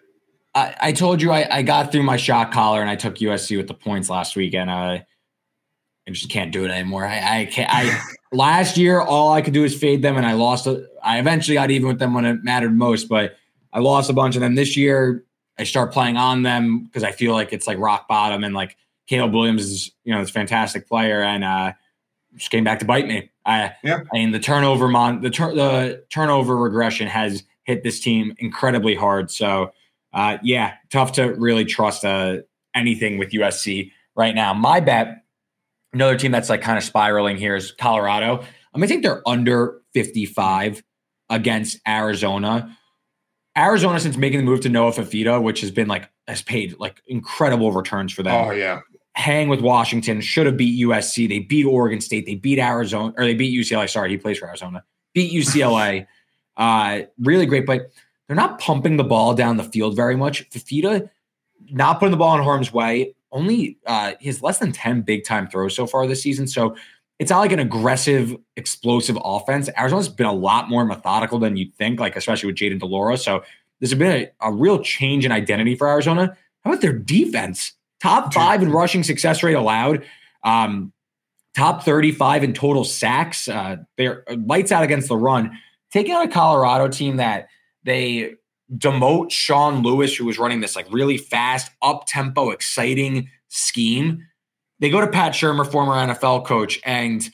I, I told you I, I got through my shot collar and I took USC with the points last week and uh, I just can't do it anymore. I, I can't. I last year all I could do is fade them and I lost. I eventually got even with them when it mattered most, but I lost a bunch of them this year. I start playing on them because I feel like it's like rock bottom and like Caleb Williams is you know this fantastic player and uh, just came back to bite me. I, yeah. I mean, the turnover mon the, tur- the turnover regression has hit this team incredibly hard. So, uh, yeah, tough to really trust uh, anything with USC right now. My bet, another team that's like kind of spiraling here is Colorado. I mean, gonna think they're under 55 against Arizona. Arizona, since making the move to Noah Fifita, which has been like has paid like incredible returns for them. Oh yeah, hang with Washington, should have beat USC. They beat Oregon State. They beat Arizona, or they beat UCLA. Sorry, he plays for Arizona. Beat UCLA. uh, really great play. They're not pumping the ball down the field very much. Fifita not putting the ball in harm's way. Only uh, he has less than 10 big time throws so far this season. So it's not like an aggressive, explosive offense. Arizona's been a lot more methodical than you'd think, like especially with Jayden de Laura. So there's been a, a real change in identity for Arizona. How about their defense? Top five in rushing success rate allowed. Um, top 35 in total sacks. Uh, they're lights out against the run. Taking on a Colorado team that they demote Sean Lewis, who was running this like really fast, up tempo, exciting scheme. They go to Pat Shurmur, former NFL coach, and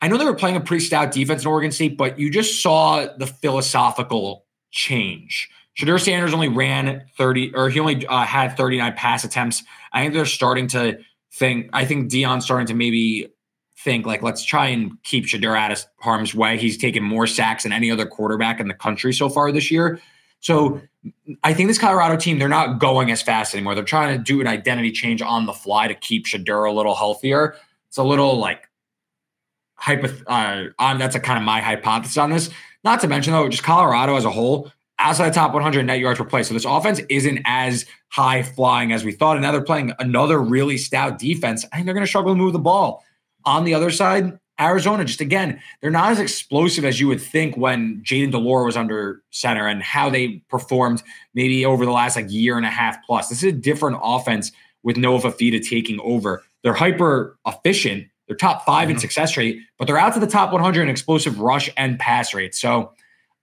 I know they were playing a pretty stout defense in Oregon State, but you just saw the philosophical change. Shedeur Sanders only ran 30, or he only uh, had 39 pass attempts. I think they're starting to think, I think Deion's starting to maybe think like, let's try and keep Shedeur out of harm's way. He's taken more sacks than any other quarterback in the country so far this year. So I think this Colorado team, they're not going as fast anymore. They're trying to do an identity change on the fly to keep Shedeur a little healthier. It's a little like hypo, uh, on that's a kind of my hypothesis on this. Not to mention though, just Colorado as a whole, outside the top 100 net yards per play. So this offense isn't as high flying as we thought. And now they're playing another really stout defense. I think they're going to struggle to move the ball. On the other side, Arizona, just again, they're not as explosive as you would think when Jayden de Laura was under center and how they performed maybe over the last like year and a half plus. This is a different offense with Noah Fifita taking over. They're hyper efficient. They're top 5 mm-hmm. in success rate, but they're out to the top 100 in explosive rush and pass rate. So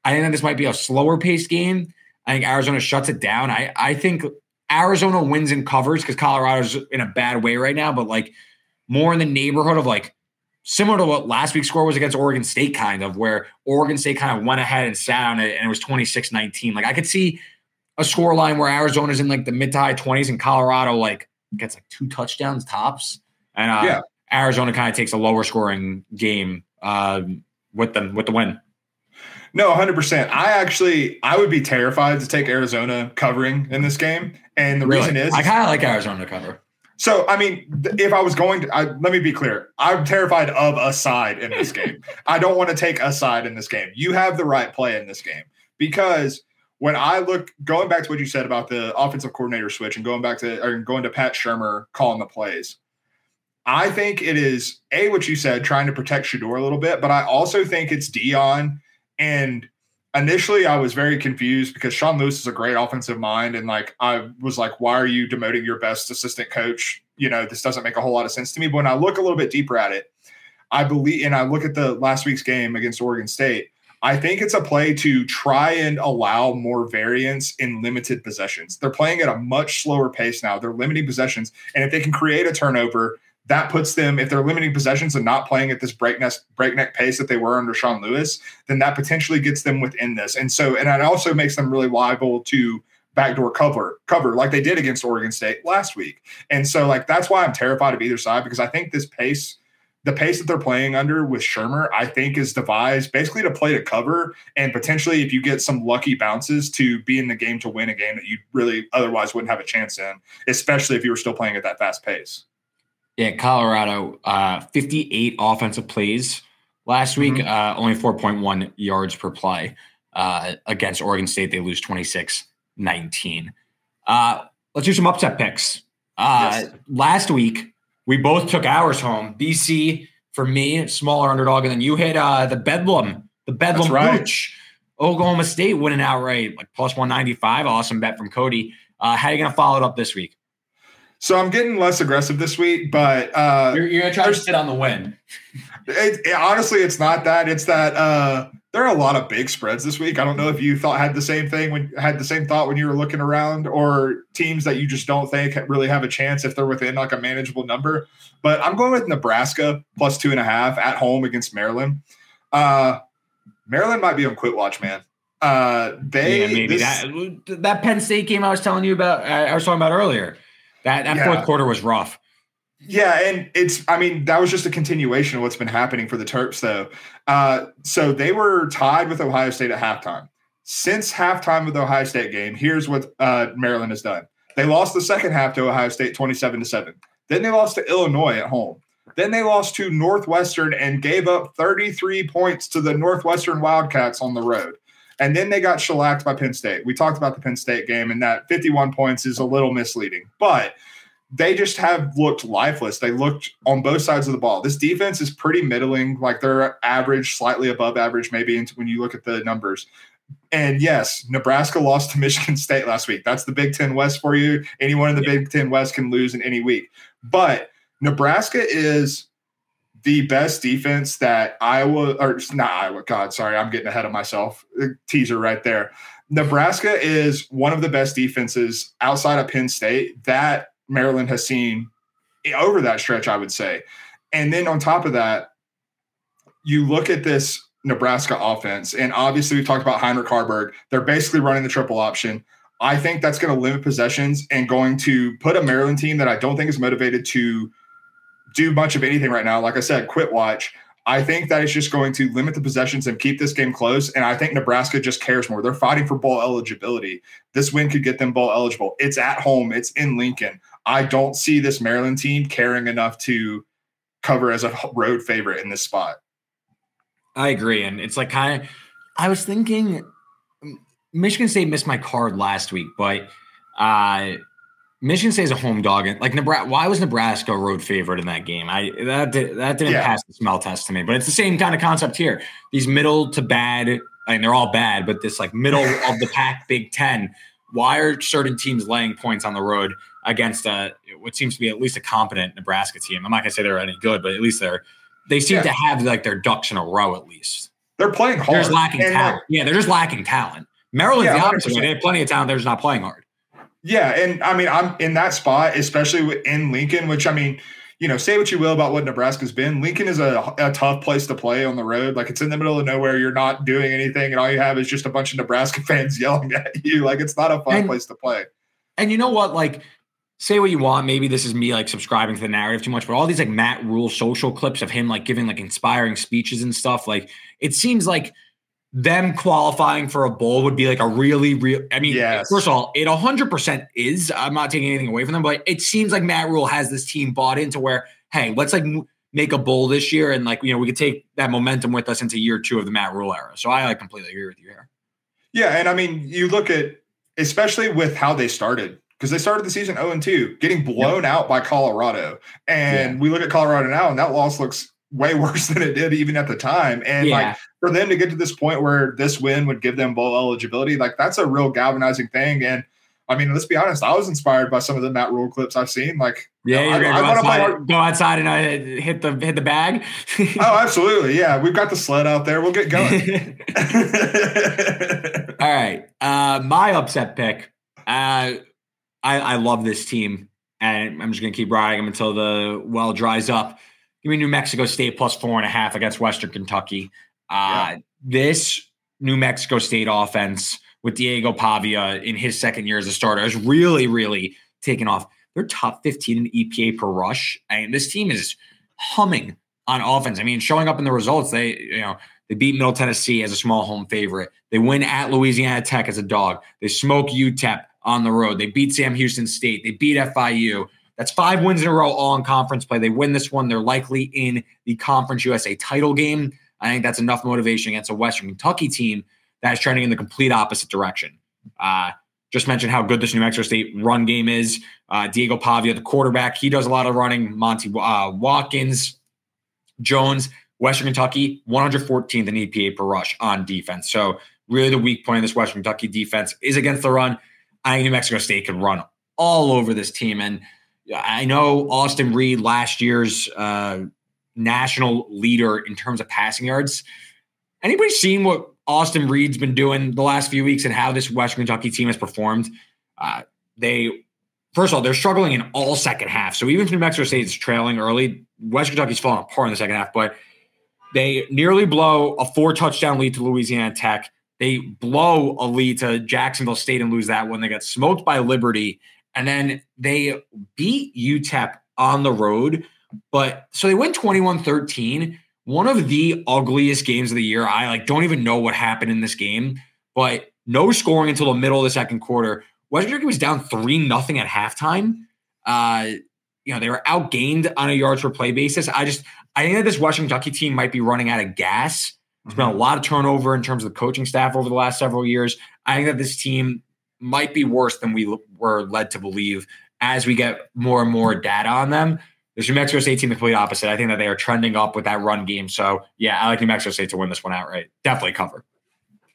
I think this might be a slower paced game. I think Arizona shuts it down. I, I think Arizona wins and covers because Colorado's in a bad way right now, but like more in the neighborhood of like similar to what last week's score was against Oregon State, kind of where Oregon State kind of went ahead and sat on it and it was 26 19. Like I could see a score line where Arizona's in like the mid to high 20s and Colorado like gets like two touchdowns tops. And uh, yeah. Arizona kind of takes a lower scoring game uh, with them with the win. No, 100%. I actually I would be terrified to take Arizona covering in this game. And the really? reason is I kind of like Arizona to cover. So, I mean, if I was going to, I, let me be clear. I'm terrified of a side in this game. I don't want to take a side in this game. You have the right play in this game because when I look, going back to what you said about the offensive coordinator switch and going back to, or going to Pat Shurmur calling the plays, I think it is a what you said, trying to protect Shedeur a little bit, but I also think it's Deion and initially I was very confused because Sean Lewis is a great offensive mind. And like, I was like, why are you demoting your best assistant coach? You know, this doesn't make a whole lot of sense to me. But when I look a little bit deeper at it, I believe, and I look at the last week's game against Oregon State, I think it's a play to try and allow more variance in limited possessions. They're playing at a much slower pace now. They're limiting possessions. And if they can create a turnover, that puts them, if they're limiting possessions and not playing at this breakneck breakneck pace that they were under Sean Lewis, then that potentially gets them within this. And so, and it also makes them really liable to backdoor cover cover like they did against Oregon State last week. And so, like that's why I'm terrified of either side because I think this pace, the pace that they're playing under with Shurmur, I think is devised basically to play to cover and potentially if you get some lucky bounces to be in the game to win a game that you really otherwise wouldn't have a chance in, especially if you were still playing at that fast pace. Yeah, Colorado, uh, 58 offensive plays last week, mm-hmm. uh, only 4.1 yards per play. Uh, against Oregon State, they lose 26 19. Uh, let's do some upset picks. Uh, yes. Last week, we both took ours home. BC, for me, smaller underdog, and then you hit uh, the Bedlam, the Bedlam right. Pooch. Oklahoma State winning outright, like plus 195. Awesome bet from Cody. Uh, how are you going to follow it up this week? So I'm getting less aggressive this week, but uh, you're, you're gonna try to sit on the win. It, it, honestly, it's not that. It's that uh, there are a lot of big spreads this week. I don't know if you thought had the same thing when had the same thought when you were looking around, or teams that you just don't think really have a chance if they're within like a manageable number. But I'm going with Nebraska plus two and a half at home against Maryland. Uh, Maryland might be on quit watch, man. Uh, they yeah, maybe this, that that Penn State game I was telling you about. I was talking about earlier that that yeah. fourth quarter was rough. Yeah, and it's I mean that was just a continuation of what's been happening for the Terps though. Uh, so they were tied with Ohio State at halftime. Since halftime of the Ohio State game, here's what uh, Maryland has done. They lost the second half to Ohio State 27 to 7. Then they lost to Illinois at home. Then they lost to Northwestern and gave up 33 points to the Northwestern Wildcats on the road. And then they got shellacked by Penn State. We talked about the Penn State game, and that 51 points is a little misleading, but they just have looked lifeless. They looked on both sides of the ball. This defense is pretty middling, like they're average, slightly above average, maybe when you look at the numbers. And yes, Nebraska lost to Michigan State last week. That's the Big Ten West for you. Anyone in the yeah. Big Ten West can lose in any week. But Nebraska is the best defense that Iowa or not Iowa. God, sorry, I'm getting ahead of myself. Teaser right there. Nebraska is one of the best defenses outside of Penn State that Maryland has seen over that stretch, I would say. And then on top of that, you look at this Nebraska offense, and obviously we talked about Heinrich Haarberg. They're basically running the triple option. I think that's going to limit possessions and going to put a Maryland team that I don't think is motivated to do much of anything right now. Like I said, quit watch. I think that is just going to limit the possessions and keep this game close. And I think Nebraska just cares more. They're fighting for bowl eligibility. This win could get them bowl eligible. It's at home, it's in Lincoln. I don't see this Maryland team caring enough to cover as a road favorite in this spot. I agree. And it's like kind of, I was thinking Michigan State missed my card last week, but uh, Michigan State is a home dog. And like Nebraska, why was Nebraska a road favorite in that game? I that did, that didn't yeah. pass the smell test to me. But it's the same kind of concept here. These middle to bad, I mean they're all bad, but this like middle of the pack Big Ten. Why are certain teams laying points on the road against a what seems to be at least a competent Nebraska team? I'm not gonna say they're any good, but at least they're they seem yeah. to have like their ducks in a row at least. They're playing hard. They're just lacking and uh, talent. Like, yeah, they're just lacking talent. Maryland's yeah, the opposite. They have plenty of talent. They're just not playing hard. Yeah, and I mean, I'm in that spot, especially in Lincoln, which I mean, you know, say what you will about what Nebraska's been. Lincoln is a, a tough place to play on the road. Like it's in the middle of nowhere. You're not doing anything, and all you have is just a bunch of Nebraska fans yelling at you. Like it's not a fun and, place to play. And you know what? Like say what you want. Maybe this is me like subscribing to the narrative too much, but all these like Matt Rhule social clips of him like giving like inspiring speeches and stuff, like it seems like them qualifying for a bowl would be like a really real. I mean, yes. first of all, it 100% is. I'm not taking anything away from them, but it seems like Matt Rhule has this team bought into where, hey, let's like make a bowl this year, and like you know we could take that momentum with us into year two of the Matt Rhule era. So I like completely agree with you here. Yeah, and I mean, you look at especially with how they started because they started the season 0 and 2, getting blown yep. out by Colorado. And yeah. we look at Colorado now, and that loss looks way worse than it did even at the time. And yeah. like for them to get to this point where this win would give them bowl eligibility, like that's a real galvanizing thing. And I mean, let's be honest, I was inspired by some of the Matt Rhule clips I've seen. Like, yeah, you know, I, I go, outside, go outside and uh, hit the hit the bag. oh, absolutely, yeah. We've got the sled out there. We'll get going. All right, uh, my upset pick. Uh, I, I love this team, and I'm just going to keep riding them until the well dries up. Give me New Mexico State plus four and a half against Western Kentucky. Uh, yeah. This New Mexico State offense with Diego Pavia in his second year as a starter has really, really taken off. They're top 15 in EPA per rush. and this team is humming on offense. I mean, showing up in the results, they, you know, they beat Middle Tennessee as a small home favorite. They win at Louisiana Tech as a dog. They smoke UTEP on the road. They beat Sam Houston State. They beat FIU. That's five wins in a row, all in conference play. They win this one. They're likely in the Conference USA title game. I think that's enough motivation against a Western Kentucky team that is trending in the complete opposite direction. Uh, just mentioned how good this New Mexico State run game is. Uh, Diego Pavia, the quarterback, he does a lot of running. Monty uh, Watkins, Jones, Western Kentucky, 114th in EPA per rush on defense. So really the weak point of this Western Kentucky defense is against the run. I think New Mexico State could run all over this team. And I know Austin Reed, last year's uh, national leader in terms of passing yards. Anybody seen what Austin Reed's been doing the last few weeks and how this Western Kentucky team has performed? Uh, they, first of all, they're struggling in all second half. So even if New Mexico State is trailing early, Western Kentucky's falling apart in the second half. But they nearly blow a four touchdown lead to Louisiana Tech. They blow a lead to Jacksonville State and lose that one. They got smoked by Liberty. And then they beat UTEP on the road. But so they went 21 13. One of the ugliest games of the year. I like don't even know what happened in this game, but no scoring until the middle of the second quarter. West Virginia was down 3 nothing at halftime. Uh, you know, they were outgained on a yards per play basis. I just I think that this Western Kentucky team might be running out of gas There's been a lot of turnover in terms of the coaching staff over the last several years. I think that this team might be worse than we were led to believe as we get more and more data on them. This New Mexico State team, the complete opposite. I think that they are trending up with that run game. So, yeah, I like New Mexico State to win this one outright. Definitely cover.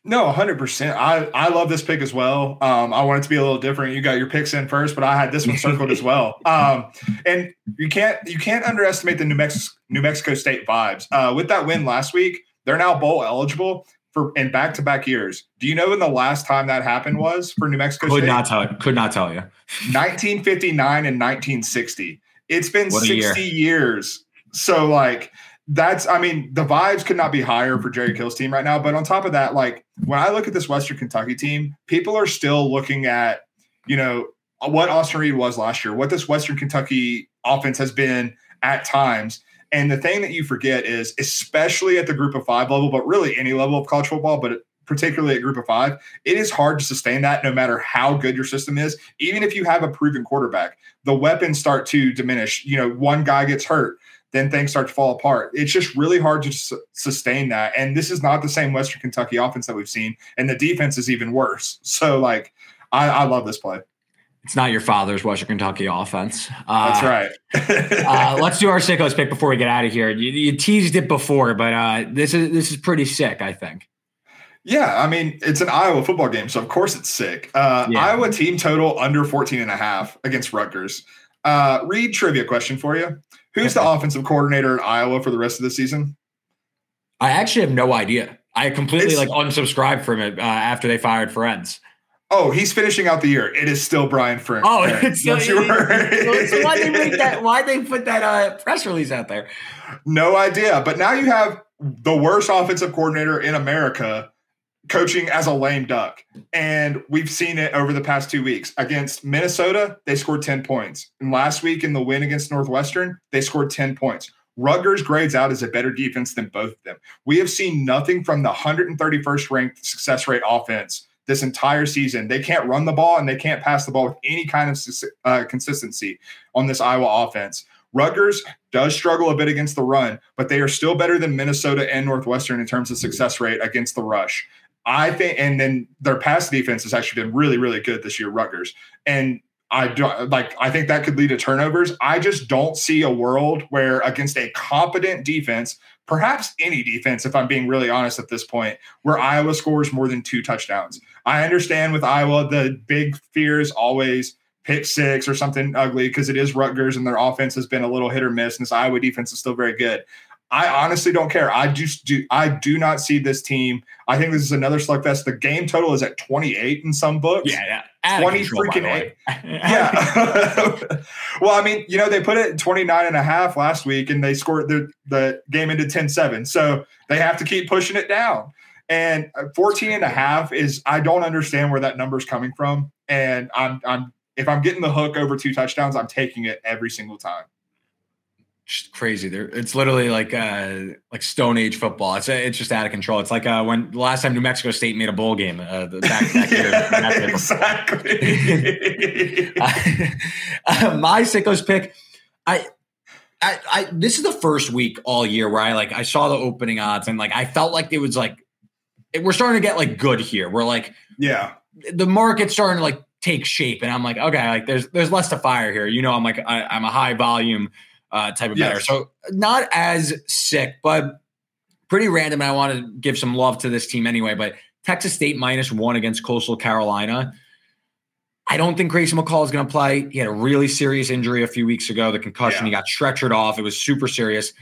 No, 100%. I, I love this pick as well. Um, I want it to be a little different. You got your picks in first, but I had this one circled as well. Um, and you can't you can't underestimate the New Mexico New Mexico State vibes. Uh, with that win last week, they're now bowl eligible for in back to back years. Do you know when the last time that happened was for New Mexico Could State? not tell. Could not tell you. 1959 and 1960. It's been 60 year. years. So like that's I mean the vibes could not be higher for Jerry Kill's team right now. But on top of that, like when I look at this Western Kentucky team, people are still looking at you know what Austin Reed was last year, what this Western Kentucky offense has been at times. And the thing that you forget is, especially at the group of five level, but really any level of college football, but particularly at group of five, it is hard to sustain that no matter how good your system is. Even if you have a proven quarterback, the weapons start to diminish. You know, one guy gets hurt, then things start to fall apart. It's just really hard to su- sustain that. And this is not the same Western Kentucky offense that we've seen. And the defense is even worse. So, like, I, I love this play. It's not your father's Western Kentucky offense. Uh, That's right. uh, let's do our sickos pick before we get out of here. You, you teased it before, but uh, this is this is pretty sick. I think. Yeah, I mean, it's an Iowa football game, so of course it's sick. Uh, yeah. Iowa team total under 14 and a half against Rutgers. Uh, Reed, trivia question for you. Who's the offensive coordinator in Iowa for the rest of the season? I actually have no idea. I completely it's, like unsubscribed from it uh, after they fired Ferentz. Oh, he's finishing out the year. It is still Brian Ferentz. Oh, it's still. so, so why they make that? Why they put that uh, press release out there? No idea. But now you have the worst offensive coordinator in America coaching as a lame duck. And we've seen it over the past two weeks. Against Minnesota, they scored 10 points. And last week in the win against Northwestern, they scored 10 points. Rutgers grades out as a better defense than both of them. We have seen nothing from the 131st ranked success rate offense this entire season. They can't run the ball and they can't pass the ball with any kind of uh, consistency on this Iowa offense. Rutgers does struggle a bit against the run, but they are still better than Minnesota and Northwestern in terms of success rate against the rush. I think, and then their pass defense has actually been really, really good this year, Rutgers. And I don't like, I think that could lead to turnovers. I just don't see a world where against a competent defense, perhaps any defense, if I'm being really honest at this point, where Iowa scores more than two touchdowns. I understand with Iowa, the big fear is always pick six or something ugly because it is Rutgers and their offense has been a little hit or miss, and this Iowa defense is still very good. I honestly don't care. I just do. I do not see this team. I think this is another slugfest. The game total is at 28 in some books. Yeah, yeah. 20 control, freaking eight. yeah. well, I mean, you know, they put it 29 and a half last week and they scored the, the game into 10 7. So they have to keep pushing it down. And uh, 14 and a half is, I don't understand where that number is coming from. And I'm, I'm, if I'm getting the hook over two touchdowns, I'm taking it every single time just crazy. There, it's literally like uh, like Stone Age football. It's it's just out of control. It's like uh, when the last time New Mexico State made a bowl game. Uh, the back, back yeah, exactly. uh, my sickos pick. I, I, I, this is the first week all year where I like I saw the opening odds and like I felt like it was like it, we're starting to get like good here. We're like yeah, the market's starting to like take shape, and I'm like okay, like there's there's less to fire here. You know, I'm like I, I'm a high volume uh, type of yes. better. So not as sick, but pretty random. And I want to give some love to this team anyway. But Texas State minus one against Coastal Carolina. I don't think Grayson McCall is going to play. He had a really serious injury a few weeks ago, the concussion. Yeah. He got stretchered off. It was super serious.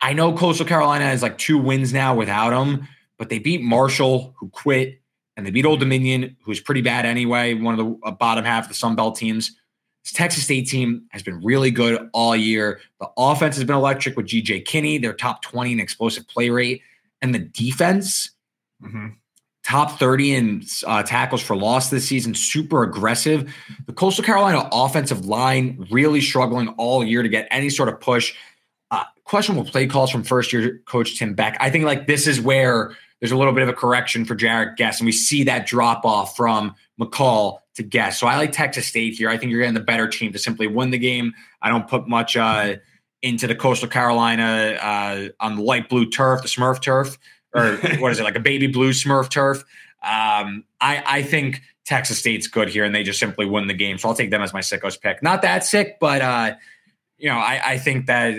I know Coastal Carolina has like two wins now without him, but they beat Marshall, who quit, and they beat Old Dominion, who's pretty bad anyway, one of the uh, bottom half of the Sun Belt teams. This Texas State team has been really good all year. The offense has been electric with GJ Kinney, their top 20 in explosive play rate. And the defense, mm-hmm. top 30 in uh, tackles for loss this season, super aggressive. The Coastal Carolina offensive line really struggling all year to get any sort of push. Uh, questionable play calls from first year coach Tim Beck. I think like this is where there's a little bit of a correction for Jarrett Guest, and we see that drop off from McCall to Guest. So I like Texas State here. I think you're getting the better team to simply win the game. I don't put much uh, into the coastal Carolina uh, on the light blue turf, the Smurf turf, or what is it, like a baby blue Smurf turf. Um, I, I think Texas State's good here, and they just simply win the game. So I'll take them as my sickos pick. Not that sick, but uh, you know, I, I think that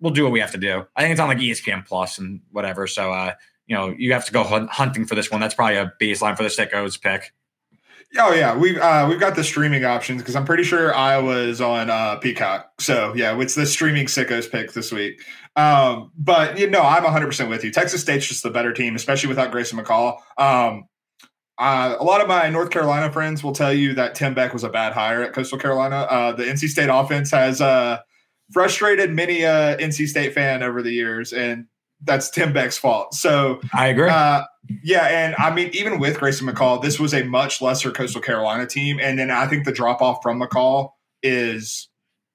we'll do what we have to do. I think it's on like ESPN Plus and whatever. So uh, you know, you have to go hunting for this one. That's probably a baseline for the sickos pick. Oh yeah, we've uh, we've got the streaming options because I'm pretty sure Iowa's on uh, Peacock. So yeah, it's the streaming sickos pick this week. Um, but you know, I'm 100 percent with you. Texas State's just the better team, especially without Grayson McCall. Um, uh, a lot of my North Carolina friends will tell you that Tim Beck was a bad hire at Coastal Carolina. Uh, the NC State offense has uh, frustrated many NC State fan over the years, and that's Tim Beck's fault. So I agree. Uh, yeah, and I mean, even with Grayson McCall, this was a much lesser Coastal Carolina team, and then I think the drop off from McCall is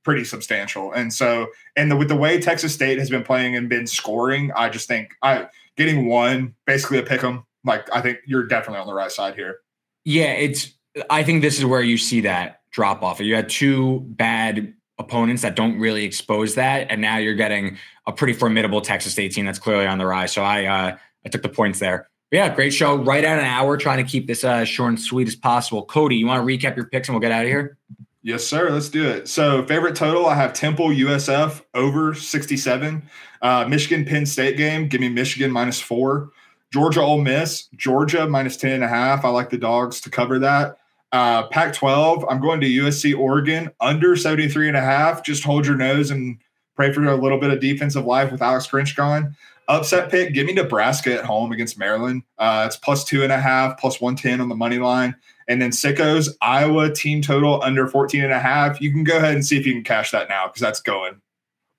pretty substantial. And so, and the, with the way Texas State has been playing and been scoring, I just think I getting one basically a pick 'em. Like I think you're definitely on the right side here. Yeah, it's. I think this is where you see that drop off. You had two bad opponents that don't really expose that, and now you're getting a pretty formidable Texas State team that's clearly on the rise. So I uh, I took the points there. But yeah, great show. Right at an hour, trying to keep this uh, short and sweet as possible. Cody, you want to recap your picks and we'll get out of here? Yes, sir. Let's do it. So, favorite total, I have Temple USF over 67. Uh, Michigan Penn State game, give me Michigan minus four. Georgia Ole Miss, Georgia minus 10 and a half. I like the dogs to cover that. Uh, Pac 12, I'm going to USC Oregon under 73 and a half. Just hold your nose and pray for a little bit of defensive life with Alex Grinch gone. Upset pick, give me Nebraska at home against Maryland. Uh, it's plus two and a half, plus 110 on the money line. And then Sickos, Iowa team total under 14 and a half. You can go ahead and see if you can cash that now because that's going.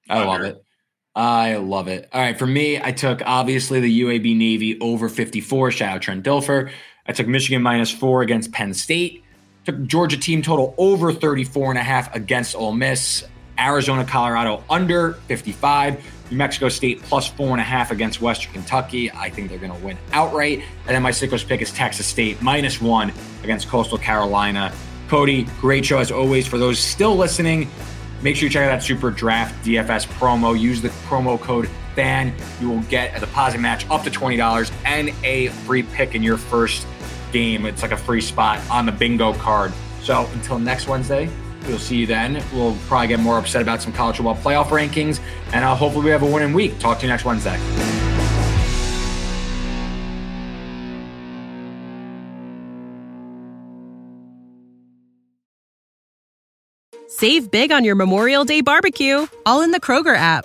I under. love it. I love it. All right. For me, I took obviously the UAB Navy over 54. Shout out Trent Dilfer. I took Michigan minus four against Penn State. Took Georgia team total over 34 and a half against Ole Miss. Arizona, Colorado under 55. New Mexico State plus four and a half against Western Kentucky. I think they're going to win outright. And then my sickos pick is Texas State minus one against Coastal Carolina. Cody, great show as always. For those still listening, make sure you check out that SuperDraft DFS promo. Use the promo code FAN. You will get a deposit match up to $20 and a free pick in your first game. It's like a free spot on the bingo card. So until next Wednesday, We'll see you then. We'll probably get more upset about some college football playoff rankings, and uh, hopefully we have a winning week. Talk to you next Wednesday. Save big on your Memorial Day barbecue, all in the Kroger app.